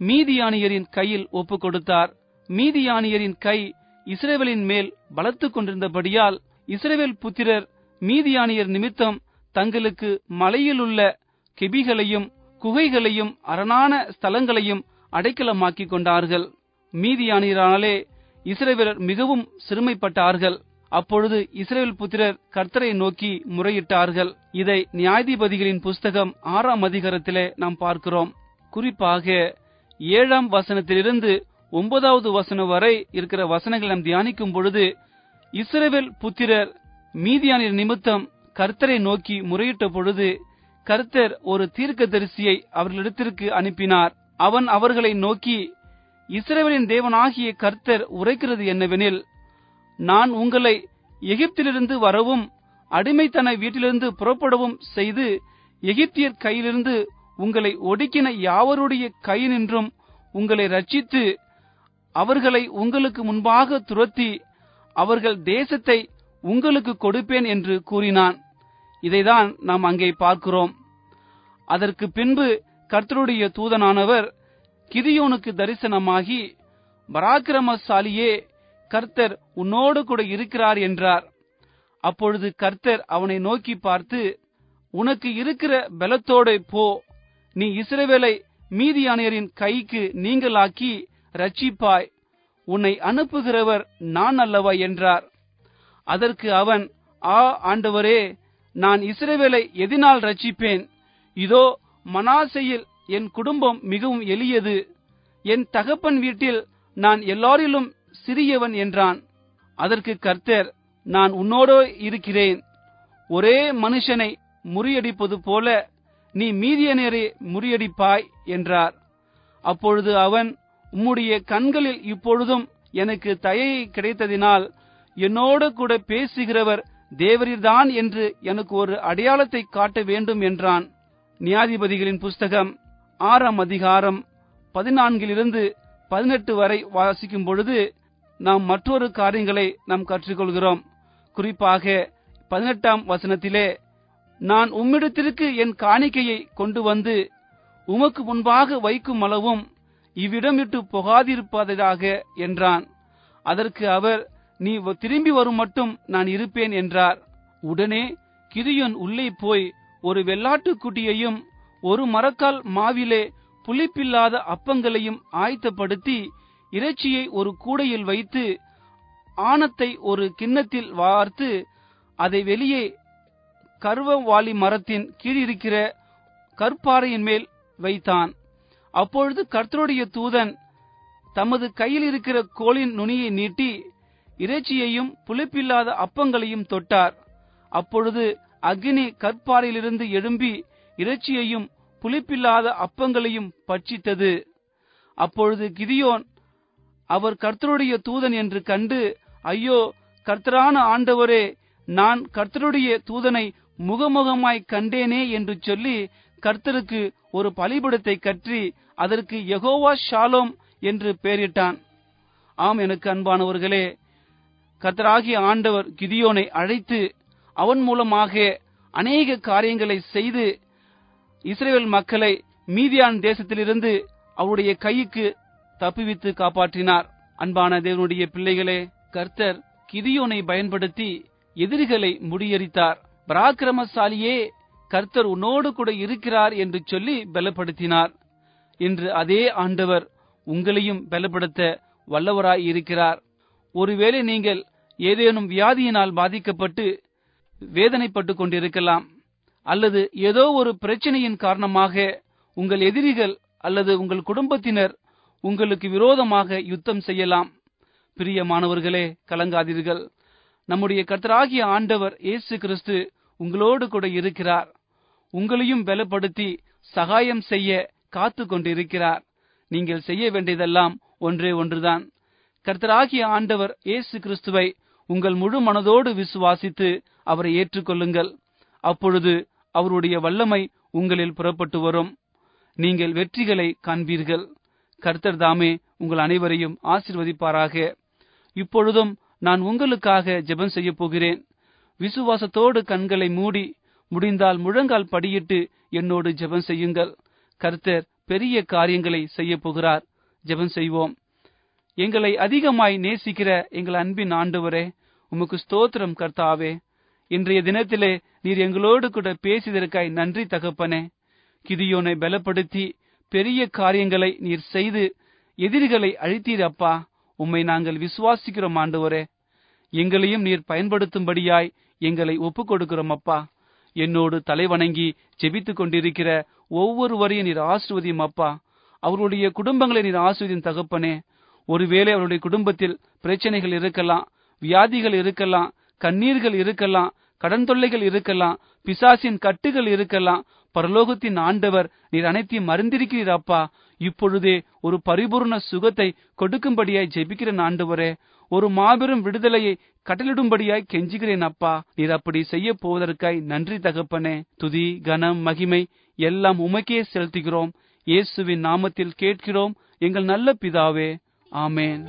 [SPEAKER 15] மீதியானியரின் கையில் ஒப்புக் கொடுத்தார் மீதியானியரின் கை இஸ்ரேவேலின் மேல் பலத்து கொண்டிருந்தபடியால் இஸ்ரேவேல் புத்திரர் மீதியானியர் நிமித்தம் தங்களுக்கு மலையிலுள்ள கெபிகளையும் குகைகளையும் அரணான ஸ்தலங்களையும் அடைக்கலமாக்கிக் கொண்டார்கள். மீதியானியராலே இஸ்ரேவேலர் மிகவும் சிறுமைப்பட்டார்கள். அப்பொழுது இஸ்ரேல் புத்திரர் கர்த்தரை நோக்கி முறையிட்டார்கள். இதை நியாயாதிபதிகளின் புஸ்தகம் ஆறாம் அதிகாரத்திலே நாம் பார்க்கிறோம். குறிப்பாக ஏழாம் வசனத்திலிருந்து ஒன்பதாவது வசனம் வரை இருக்கிற வசனங்களை நாம் தியானிக்கும் பொழுது இஸ்ரேவேல் புத்திரர் மீதியானின் நிமித்தம் கர்த்தரை நோக்கி முறையிட்ட பொழுது கர்த்தர் ஒரு தீர்க்கதரிசியை அவர்களிடத்திற்கு அனுப்பினார். அவன் அவர்களை நோக்கி இஸ்ரேவேலின் தேவனாகிய கர்த்தர் உரைக்கிறது என்னவெனில் நான் உங்களை எகிப்திலிருந்து வரவும் அடிமைத்தன வீட்டிலிருந்து புறப்படவும் செய்து எகிப்தியர் கையிலிருந்து உங்களை ஒடுக்கின யாவருடைய கையினின்றும் உங்களை ரட்சித்து அவர்களை உங்களுக்கு முன்பாக துரத்தி அவர்கள் தேசத்தை உங்களுக்கு கொடுப்பேன் என்று கூறினான். இதைதான் நாம் அங்கே பார்க்கிறோம். அதற்கு பின்பு கர்த்தருடைய தூதனானவர் கிதியோனுக்கு தரிசனமாகி பராக்கிரமசாலியே கர்த்தர் உன்னோடு கூட இருக்கிறார் என்றார். அப்பொழுது கர்த்தர் அவனை நோக்கி பார்த்து உனக்கு இருக்கிற பலத்தோட போ. நீ இஸ்ரவேலை மீதியானியரின் கைக்கு நீங்களாக்கி ரட்சிப்பாய் உன்னை அனுப்புகிறவர் நான் அல்லவா என்றார். அதற்கு அவன் ஆ ஆண்டவரே நான் இஸ்ரேவேலை எதினால் ரட்சிப்பேன். இதோ மனாசையில் என் குடும்பம் மிகவும் எளியது. என் தகப்பன் வீட்டில் நான் எல்லாரிலும் சிறியவன் என்றான். அதற்கு கர்த்தர் நான் உன்னோடோ இருக்கிறேன். ஒரே மனுஷனை முறியடிப்பது போல நீ மீதியனரை முறியடிப்பாய் என்றார். அப்பொழுது அவன் உம்முடைய கண்களில் இப்பொழுதும் எனக்கு தயை கிடைத்ததினால் என்னோடு கூட பேசுகிறவர் தேவரீர்தான் என்று எனக்கு ஒரு அடையாளத்தை காட்ட வேண்டும் என்றான். நியாதிபதிகளின் புஸ்தகம் ஆறாம் அதிகாரம் பதினான்கிலிருந்து பதினெட்டு வரை வாசிக்கும் பொழுது நாம் மற்றொரு காரியங்களை நாம் கற்றுக்கொள்கிறோம். குறிப்பாக பதினெட்டாம் வசனத்திலே நான் உம்மிடத்திற்கு என் காணிக்கையை கொண்டு வந்து உமக்கு முன்பாக வைக்கும் அளவும் இவ்விடம் விட்டு போகாதிருப்பதாக என்றான். அதற்கு அவர் நீ திரும்பி வரும் மட்டும் நான் இருப்பேன் என்றார். உடனே கிரியோன் உள்ளே போய் ஒரு வெள்ளாட்டு குட்டியையும் ஒரு மரக்கால் மாவிலே புளிப்பில்லாத அப்பங்களையும் ஆயத்தப்படுத்தி இறைச்சியை ஒரு கூடையில் வைத்து ஆணத்தை ஒரு கிண்ணத்தில் வார்த்து அதை வெளியே கருவவாளி மரத்தின் கீழிருக்கிற கற்பாறையின் மேல் வைத்தான். அப்பொழுது கர்த்தருடைய தூதன் தமது கையில் இருக்கிற கோளின் நுனியை நீட்டி இறைச்சியையும் புளிப்பில்லாத அப்பங்களையும் தொட்டார். அப்பொழுது அக்னி கற்பாறையிலிருந்து எழும்பி இறைச்சியையும் புளிப்பில்லாத அப்பங்களையும் பட்சித்தது. அப்பொழுது கிதியோன் அவர் கர்த்தருடைய தூதன் என்று கண்டு ஐயோ கர்த்தரான ஆண்டவரே நான் கர்த்தருடைய தூதனை முகமுகமாய் கண்டேனே என்று சொல்லி கர்த்தருக்கு ஒரு பலிபடத்தை கற்றி அதற்கு யகோவா ஷாலோம் என்று பெயரிட்டான். ஆம் எனக்கு அன்பானவர்களே கத்தராகிய ஆண்டவர் கிதியோனை அழைத்து அவன் மூலமாக அநேக காரியங்களை செய்து இஸ்ரேல் மக்களை மீதியான் தேசத்திலிருந்து அவருடைய கைக்கு தப்புவித்து காப்பாற்றினார். அன்பான தேவனுடைய பிள்ளைகளே கர்த்தர் கிதியோனை பயன்படுத்தி எதிரிகளை முறியடித்தார். பராக்கிரமசாலியே கர்த்தர் உன்னோடு கூட இருக்கிறார் என்று சொல்லி பலப்படுத்தினார் இன்று அதே ஆண்டவர் உங்களையும் பலப்படுத்த வல்லவராய் இருக்கிறார் ஒருவேளை நீங்கள் ஏதேனும் வியாதியினால் பாதிக்கப்பட்டு வேதனைப்பட்டு கொண்டிருக்கலாம் அல்லது ஏதோ ஒரு பிரச்சனையின் காரணமாக உங்கள் எதிரிகள் அல்லது உங்கள் குடும்பத்தினர் உங்களுக்கு விரோதமாக யுத்தம் செய்யலாம். பிரியமானவர்களே கலங்காதீர்கள். நம்முடைய கர்த்தராகிய ஆண்டவர் இயேசு கிறிஸ்து உங்களோடு கூட இருக்கிறார். உங்களையும் பலப்படுத்தி சகாயம் செய்ய காத்து கொண்டிருக்கிறார். நீங்கள் செய்ய வேண்டியதெல்லாம் ஒன்றே ஒன்றுதான். கர்த்தராகிய ஆண்டவர் இயேசு கிறிஸ்துவை உங்கள் முழு மனதோடு விசுவாசித்து அவரை ஏற்றுக்கொள்ளுங்கள். அப்பொழுது அவருடைய வல்லமை உங்களில் புறப்பட்டு வரும். நீங்கள் வெற்றிகளை காண்பீர்கள். கர்த்தர் தாமே உங்கள் அனைவரையும் ஆசிர்வதிப்பாராக. இப்பொழுதும் நான் உங்களுக்காக ஜெபம் செய்ய போகிறேன். விசுவாசத்தோடு கண்களை மூடி முடிந்தால் முழங்கால் படியிட்டு என்னோடு ஜெபம் செய்யுங்கள். கர்த்தர் பெரிய காரியங்களை செய்ய போகிறார். ஜெபம் செய்வோம். எங்களை அதிகமாய் நேசிக்கிற எங்கள் அன்பின் ஆண்டவரே உமக்கு ஸ்தோத்திரம் கர்த்தாவே. இன்றைய தினத்திலே நீர் எங்களோடு கூட பேசியதற்காய் நன்றி தகப்பனே. கிதியோனை பலப்படுத்தி பெரிய காரியங்களை நீர் செய்து எதிரிகளை அழித்தீர் அப்பா உம்மை நாங்கள் விசுவாசிக்கிறோம் ஆண்டவரே. எங்களையும் நீர் பயன்படுத்தும்படியாய் எங்களை ஒப்புக் கொடுக்கிறோம் அப்பா என்னோடு தலைவணங்கி ஜெபித்துக் கொண்டிருக்கிற ஒவ்வொருவரையும் நீர் ஆசிர்வதியும் அப்பா அவருடைய குடும்பங்களை நீர் ஆசிர்வதியும் தகப்பனே. ஒருவேளை அவருடைய குடும்பத்தில் பிரச்சனைகள் இருக்கலாம் வியாதிகள் இருக்கலாம் கண்ணீர்கள் இருக்கலாம் கடன் தொல்லைகள் இருக்கலாம் பிசாசின் கட்டுகள் இருக்கலாம். பரலோகத்தின் ஆண்டவர் நீர் அனைத்தையும் மறந்திருக்கிறீர் அப்பா. இப்பொழுதே ஒரு பரிபூர்ண சுகத்தை கொடுக்கும்படியாய் ஜெபிக்கிறேன் ஆண்டவரே. ஒரு மாபெரும் விடுதலையை கட்டளிடும்படியாய் கெஞ்சுகிறேன் அப்பா. நீர் அப்படி செய்ய போவதற்காய் நன்றி தகப்பனே. துதி கனம் மகிமை எல்லாம் உமக்கே செலுத்துகிறோம். இயேசுவின் நாமத்தில் கேட்கிறோம். எங்கள் நல்ல பிதாவே. ஆமேன்.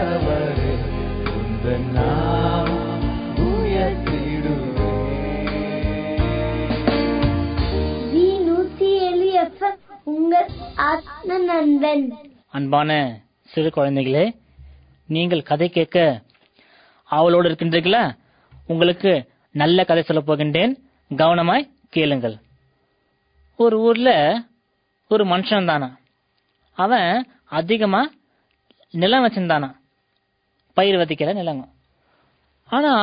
[SPEAKER 16] நினைத்தவரே உந்தன் நாமம் உயர்த்திடுவே
[SPEAKER 3] ஜி நூத்தி ஏழு எஃப்எம் உங்கள் ஆத்ம நண்பன்
[SPEAKER 17] அன்பான சிறு குழந்தைகளே நீங்கள் கதை கேட்க ஆவலோடு இருக்கின்றீர்களா? உங்களுக்கு நல்ல கதை சொல்லப் போகின்றேன். கவனமாய் கேளுங்கள். ஒரு ஊர்ல ஒரு மனுஷன் தானா அவன் அதிகமா நிலம் வச்சிருந்தானா? பயிர் விதைக்கிற நிலங்க. ஆனா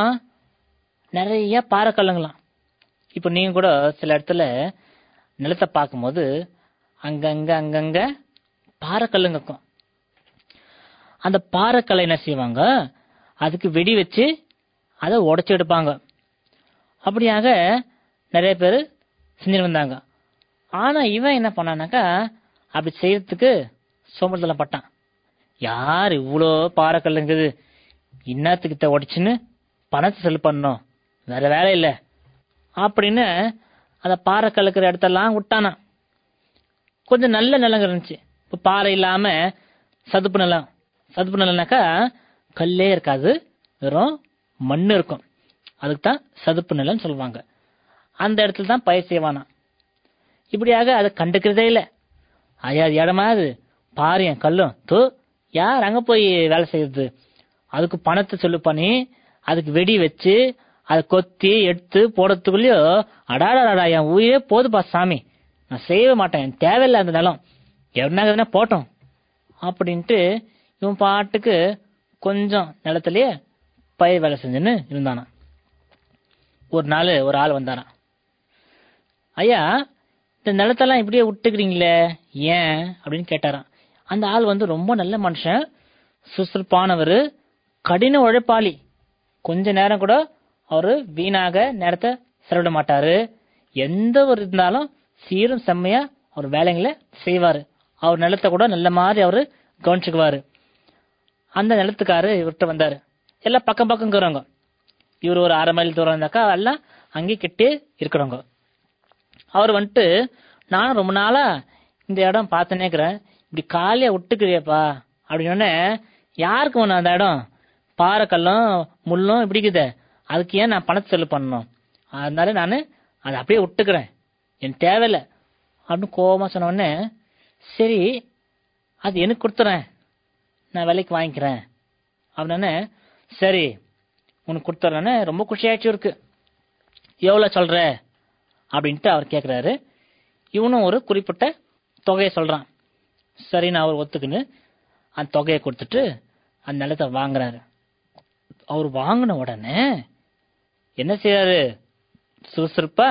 [SPEAKER 17] நிறைய பாறைக்கல்லுங்களாம். இப்போ நீங்க கூட சில இடத்துல நிலத்தை பார்க்கும்போது அங்கங்க அங்கங்க பாறைக்கல்லுங்க இருக்கும். அந்த பாறைக்கல்லை என்ன செய்வாங்க? அதுக்கு வெடி வச்சு அதை உடச்சி எடுப்பாங்க. அப்படியாக நிறைய பேர் செஞ்சுட்டு வந்தாங்க. ஆனா இவன் என்ன பண்ணானாக்கா அப்படி செய்யறதுக்கு சோம்பல் பட்டான் யார் இவ்வளோ பாறைக்கல்லுங்குது? இன்னத்துக்கிட்ட உடைச்சுன்னு பணத்தை செலவு பண்ணணும். வேற வேலை இல்லை. அப்படின்னு அந்த பாறை கலக்கிற இடத்தெல்லாம் விட்டானா. கொஞ்சம் நல்ல நிலம் இருந்துச்சு. இப்போ பாறை இல்லாம சதுப்பு நிலம். சதுப்பு நிலம்னாக்கா கல்லே இருக்காது. வெறும் மண் இருக்கும். அதுக்கு தான் சதுப்பு நிலம்னு சொல்லுவாங்க. அந்த இடத்துல தான் பயிர் செய்வானா. இப்படியாக அதை கண்டுக்கிறதே இல்லை. ஐயா இடமா அது. பாரு கல்லும் தூ யார் அங்க போய் வேலை செய்யறது? அதுக்கு பணத்தை சொல்லு பண்ணி அதுக்கு வெடி வச்சு அதை கொத்தி எடுத்து போடுறதுக்குள்ளயோ அடாடாடா என் உயிரே போதுப்பா சாமி. நான் செய்யவே மாட்டேன். எனக்கு தேவையில்லை அந்த நிலம். எவனாக போட்டோம். அப்படின்ட்டு இவன் பாட்டுக்கு கொஞ்சம் நிலத்திலேயே பயிர் வேலை செஞ்சுன்னு இருந்தானா ஒரு நாள் ஒரு ஆள் வந்தானா ஐயா இந்த நிலத்தெல்லாம் இப்படியே விட்டுக்கிறீங்களே? ஏன்? அப்படின்னு கேட்டாராம். அந்த ஆள் வந்து ரொம்ப நல்ல மனுஷன் சுறுசுறுப்பானவர் கடின உழைப்பாளி. கொஞ்ச நேரம் கூட அவரு வீணாக நேரத்தை செலவிட மாட்டாரு. எந்த ஒரு இருந்தாலும் சீரும் செம்மையா அவர் வேலைங்களை செய்வாரு. அவர் நிலத்தை கூட நல்ல மாதிரி அவரு கவனிச்சுக்குவாரு. அந்த நிலத்துக்காரு இவர்கிட்ட வந்தாரு. எல்லாம் பக்கம் பக்கம் இருக்கிறவங்க இவர் ஒரு அரை மைல் தூரம் இருந்தாக்கா எல்லாம் அங்கேயே கிட்டே இருக்கிறவங்க. அவர் வந்துட்டு நானும் ரொம்ப நாளா இந்த இடம் பார்த்துனே இருக்கிறேன் இப்படி காலியாக விட்டுக்கிறியப்பா. அப்படின்னு யாருக்கு வேணும் அந்த இடம்? பாறைக்கல்லும் முள்ளும் இப்படி அதுக்கு ஏன் நான் பணத்தை செலவு பண்ணணும்? அதனால நான் அதை அப்படியே விட்டுக்கிறேன். எனக்கு தேவையில்லை. அப்படின்னு கோபமாக சொன்னோடனே சரி அது எனக்கு கொடுத்துறேன். நான் விலைக்கு வாங்கிக்கிறேன். அப்படின்னே சரி உனக்கு கொடுத்துட்றேன்னு ரொம்ப குஷியாச்சு இருக்கு எவ்வளோ சொல்கிற அப்படின்ட்டு அவர் கேட்குறாரு இவனும் ஒரு குறிப்பிட்ட தொகையை சொல்கிறான் சரி நான் அவர் ஒத்துக்குன்னு அந்த தொகையை கொடுத்துட்டு அந்த நிலத்தை வாங்குறாரு. அவர் வாங்கின உடனே என்ன செய்யறாரு சுறுசுறுப்பா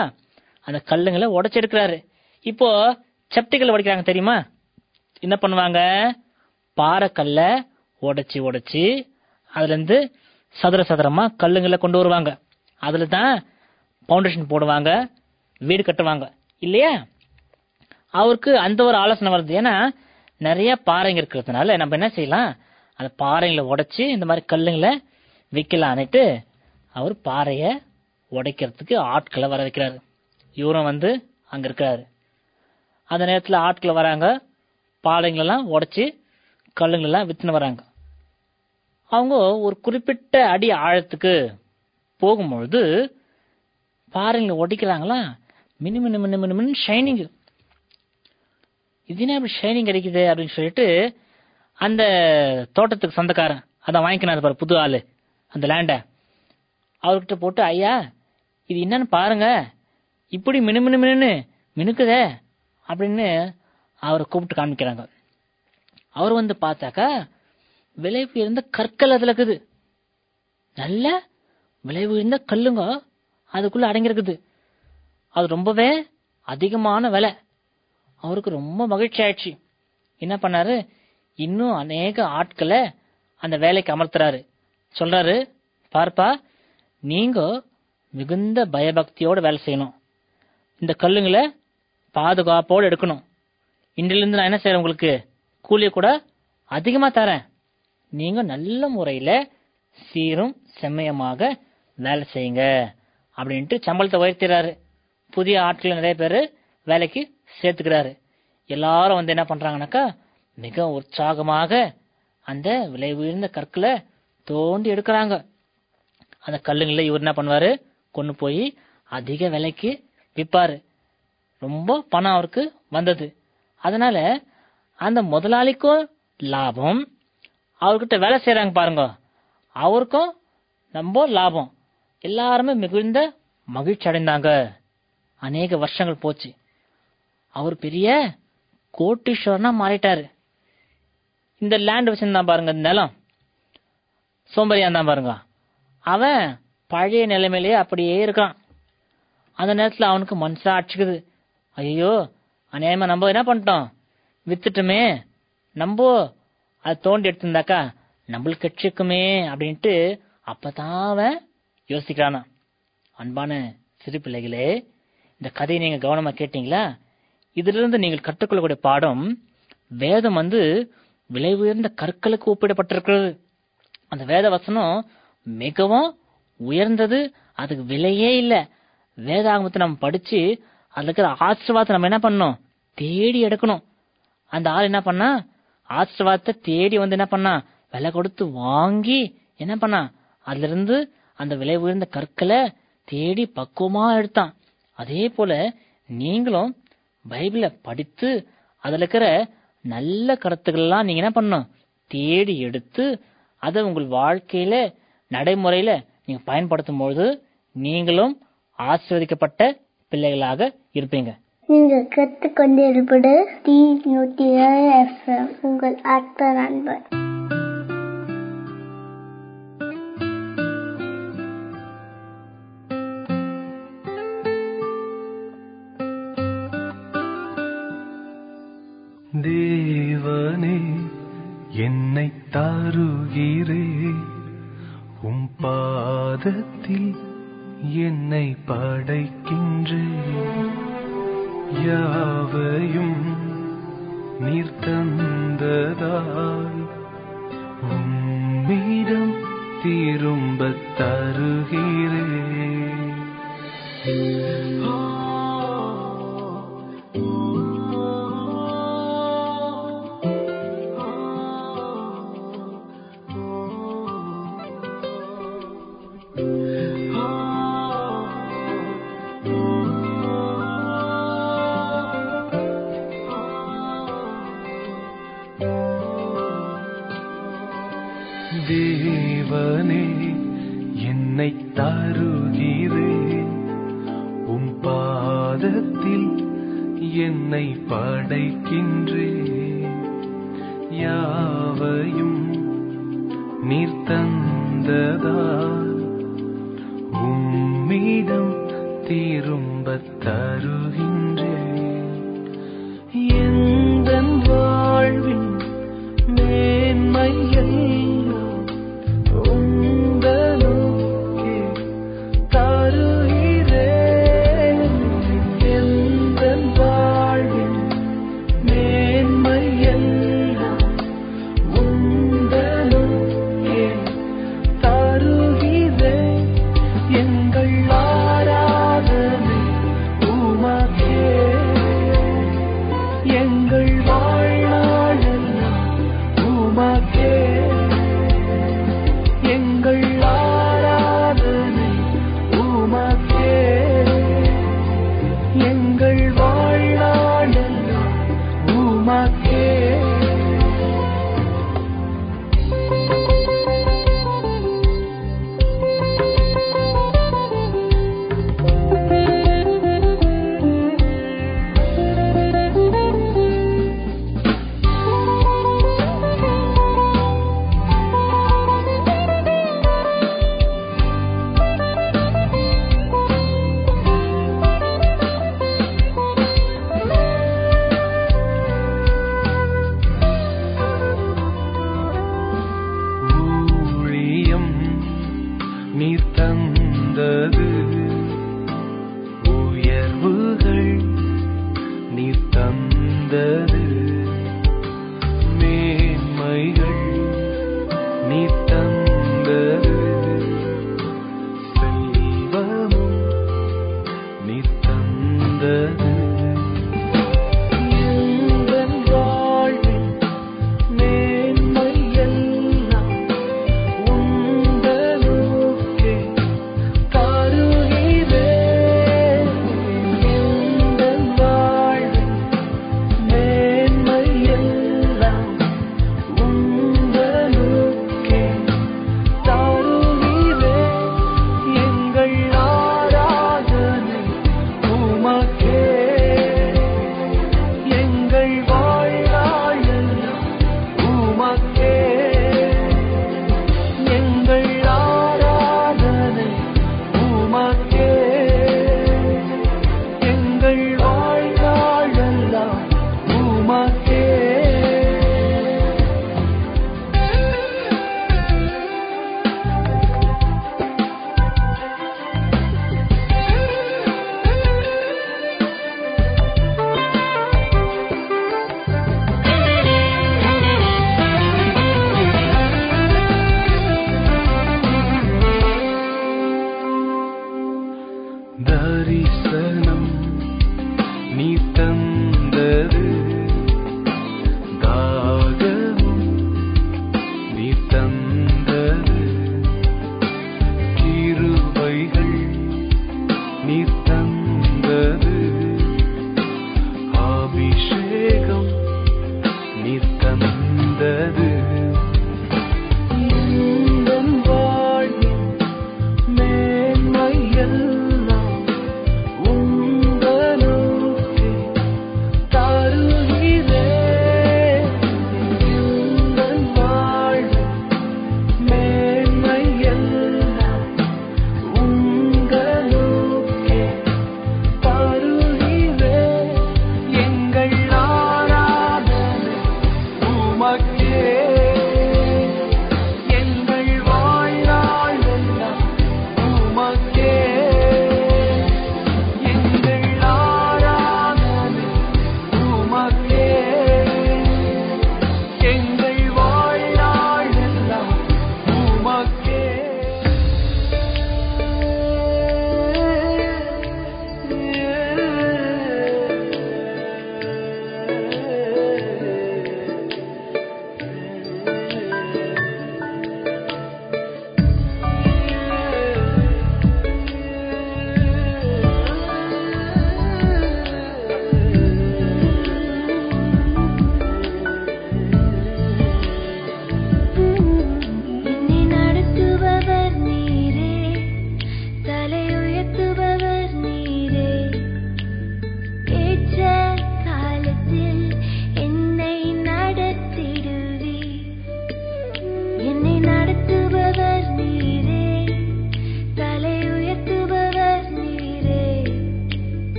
[SPEAKER 17] அந்த கல்லுங்களை உடைச்செடுக்கிறாரு இப்போ செப்டிக்கல் உடைக்கிறாங்க தெரியுமா? என்ன பண்ணுவாங்க? பாறைக்கல்ல உடைச்சி உடைச்சி அதுல இருந்து சதுர சதுரமா கல்லுங்களை கொண்டு வருவாங்க. அதுல தான் பவுண்டேஷன் போடுவாங்க வீடு கட்டுவாங்க. இல்லையா? அவருக்கு அந்த ஒரு ஆலோசனை வருது. ஏன்னா நிறைய பாறைங்க இருக்கிறதுனால நம்ம என்ன செய்யலாம்? அந்த பாறைங்களை உடைச்சி இந்த மாதிரி கல்லுங்களை விற்கலான்னுட்டு அவர் பாறையை உடைக்கிறதுக்கு ஆட்களை வர வைக்கிறாரு. இவரும் வந்து அங்கே இருக்கிறாரு. அந்த நேரத்தில் ஆட்களை வராங்க. பாறைங்களெல்லாம் உடைச்சி கல்லுங்களெல்லாம் விற்றுன்னு வராங்க. அவங்க ஒரு குறிப்பிட்ட அடி ஆழத்துக்கு போகும்பொழுது பாறைங்களை உடைக்கிறாங்களா? மினு மினு மினு மினு மினு ஷைனிங் இது என்ன அப்படி ஷைனிங் கிடைக்குது அப்படின்னு சொல்லிட்டு அந்த தோட்டத்துக்கு சொந்தக்காரன் அதான் வாங்கிக்கினார் பாரு புது ஆள். அந்த லேண்டை அவர்கிட்ட போட்டு ஐயா இது என்னன்னு பாருங்க. இப்படி மினு மினு மினுன்னு மினுக்குதே அப்படின்னு அவரை கூப்பிட்டு காமிக்கிறாங்க. அவர் வந்து பார்த்தாக்கா விலை உயர்ந்த கற்கள் அதில் இருக்குது. நல்ல விலை உயர்ந்த கல்லுங்க அதுக்குள்ள அடங்கியிருக்குது. அது ரொம்பவே அதிகமான விலை. அவருக்கு ரொம்ப மகிழ்ச்சி ஆயிடுச்சு. என்ன பண்ணாரு? இன்னும் அநேக ஆட்களை அந்த வேலைக்கு அமர்த்துறாரு. சொல்றாரு பார்ப்பா நீங்க மிகுந்த பயபக்தியோட வேலை செய்யணும். இந்த கல்லுங்களை பாதுகாப்போடு எடுக்கணும். இன்றிலிருந்து நான் என்ன செய்கிறேன் உங்களுக்கு? கூலியை கூட அதிகமா தரேன். நீங்க நல்ல முறையில சீரும் செம்மையமாக வேலை செய்யுங்க அப்படின்ட்டு சம்பளத்தை உயர்த்திறாரு. புதிய ஆட்கள் நிறைய பேர் வேலைக்கு சேர்த்துக்கிறாரு. எல்லாரும் வந்து என்ன பண்றாங்கனாக்கா மிக உற்சாகமாக அந்த விலை உயர்ந்த கற்களை தோண்டி எடுக்கிறாங்க. அந்த கல்லுங்களை இவர் என்ன பண்ணுவாரு? கொண்டு போய் அதிக விலைக்கு விற்பாரு ரொம்ப பணம் அவருக்கு வந்தது. அதனால அந்த முதலாளிக்கும் லாபம். அவர்கிட்ட வேலை செய்யறாங்க பாருங்க. அவருக்கும் ரொம்ப லாபம். எல்லாருமே மிகுந்த மகிழ்ச்சி அடைந்தாங்க. அநேக வருஷங்கள் போச்சு. அவர் பெரிய கோட்டீஸ்வரனா மாறிட்டாரு. இந்த லேண்ட் வச்சிருந்தான் பாருங்க இந்த நிலம். சோம்பரியா தான் பாருங்க. அவன் பழைய நிலைமையிலேயே அப்படியே இருக்கான். அந்த நேரத்தில் அவனுக்கு மனசா அடிச்சுக்குது. ஐயோ அநியாயமா நம்ம என்ன பண்ணிட்டோம்? வித்துட்டுமே. நம்ம அதை தோண்டி எடுத்திருந்தாக்கா நம்மளுக்கு கட்சிக்குமே அப்படின்ட்டு அப்பதான் அவன் யோசிக்கிறானா. அன்பான சிறு பிள்ளைகளே இந்த கதையை நீங்க கவனமா கேட்டீங்களா? இதிலிருந்து நீங்கள் கற்றுக்கொள்ளக்கூடிய பாடம் வேதம் வந்து விலை உயர்ந்த கற்களுக்கு ஒப்பிடப்பட்டிருக்கிறது. அந்த வேத வசனம் மிகவும் உயர்ந்தது அதுக்கு விலையே இல்லை. வேதாகமத்தை நம்ம படிச்சு அதில் இருக்கிற ஆசீர்வாதத்தை நம்ம என்ன பண்ணணும்? தேடி எடுக்கணும். அந்த ஆள் என்ன பண்ணா? ஆசிர்வாதத்தை தேடி வந்து என்ன பண்ணா? விலை கொடுத்து வாங்கி என்ன பண்ணா? அதுல இருந்து அந்த விலை உயர்ந்த கற்களை தேடி பக்குவமா எடுத்தான். அதே போல நீங்களும் பைபிளை படித்து அதுல இருக்கிற நல்ல கருத்துக்கள்லாம் நீங்க என்ன பண்ணணும்? தேடி எடுத்து அதை உங்கள் வாழ்க்கையில நடைமுறையில நீங்க பயன்படுத்தும் பொழுது நீங்களும் ஆசீர்வதிக்கப்பட்ட பிள்ளைகளாக இருப்பீங்க.
[SPEAKER 3] நீங்கள் கற்றுக்கொண்டிருப்பது டி எஃப்எம் உங்கள் அற்ப நண்பர்
[SPEAKER 2] தாருகிறே உம் பாதத்தில் என்னை படைக்கின்றேன் யாவையும் நீர் தந்ததால்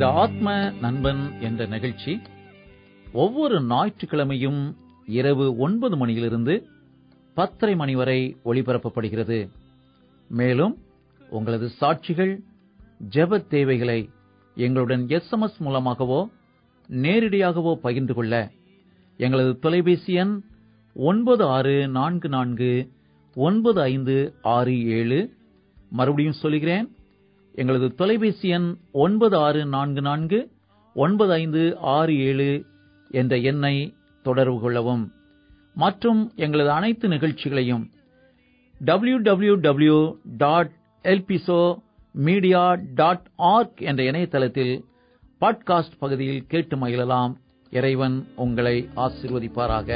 [SPEAKER 16] இந்த
[SPEAKER 13] ஆத்ம நண்பன் என்ற நிகழ்ச்சி ஒவ்வொரு ஞாயிற்றுக்கிழமையும் இரவு ஒன்பது மணியிலிருந்து பத்தரை மணி வரை ஒளிபரப்பப்படுகிறது. மேலும் உங்களது சாட்சிகள் ஜெப தேவைகளை எங்களுடன் எஸ்எம்எஸ் மூலமாகவோ நேரடியாகவோ பகிர்ந்து கொள்ள எங்களது தொலைபேசி எண் ஒன்பது ஆறு நான்கு நான்கு ஒன்பது ஐந்து ஆறு ஏழு. மறுபடியும் சொல்கிறேன் எங்களது தொலைபேசி எண் ஒன்பது ஆறு நான்கு நான்கு ஒன்பது ஐந்து ஆறு ஏழு என்ற எண்ணை தொடர்பு கொள்ளவும். மற்றும் எங்களது அனைத்து நிகழ்ச்சிகளையும் டபிள்யூ டபிள்யூ டபிள்யூ டாட் எல்பிசோ மீடியா டாட் ஆர்க் என்ற இணையதளத்தில் பாட்காஸ்ட் பகுதியில் கேட்டு மகிழலாம். இறைவன் உங்களை ஆசிர்வதிப்பாராக.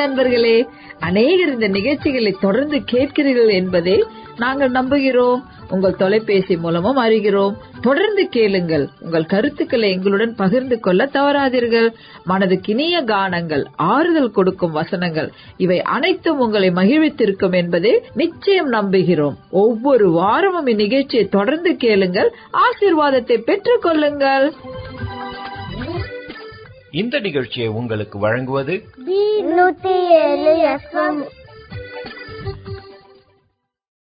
[SPEAKER 18] நண்பர்களே அநேகர் இந்த நிகழ்ச்சிகளை தொடர்ந்து கேட்கிறீர்கள் என்பதை நாங்கள் நம்புகிறோம். உங்கள் தொலைபேசி மூலமும் அறிகிறோம். தொடர்ந்து கேளுங்கள். உங்கள் கருத்துக்களை எங்களுடன் பகிர்ந்து கொள்ள தவறாதீர்கள். மனதுக்கினிய கானங்கள் ஆறுதல் கொடுக்கும் வசனங்கள் இவை அனைத்தும் உங்களை மகிழ்வித்திருக்கும் என்பதை நிச்சயம் நம்புகிறோம். ஒவ்வொரு வாரமும் இந்நிகழ்ச்சியை தொடர்ந்து கேளுங்கள். ஆசீர்வாதத்தை பெற்றுக் கொள்ளுங்கள்
[SPEAKER 1] இந்த நிகழ்ச்சியை உங்களுக்கு வழங்குவது
[SPEAKER 3] நூத்தி ஏழு எஃப்எம்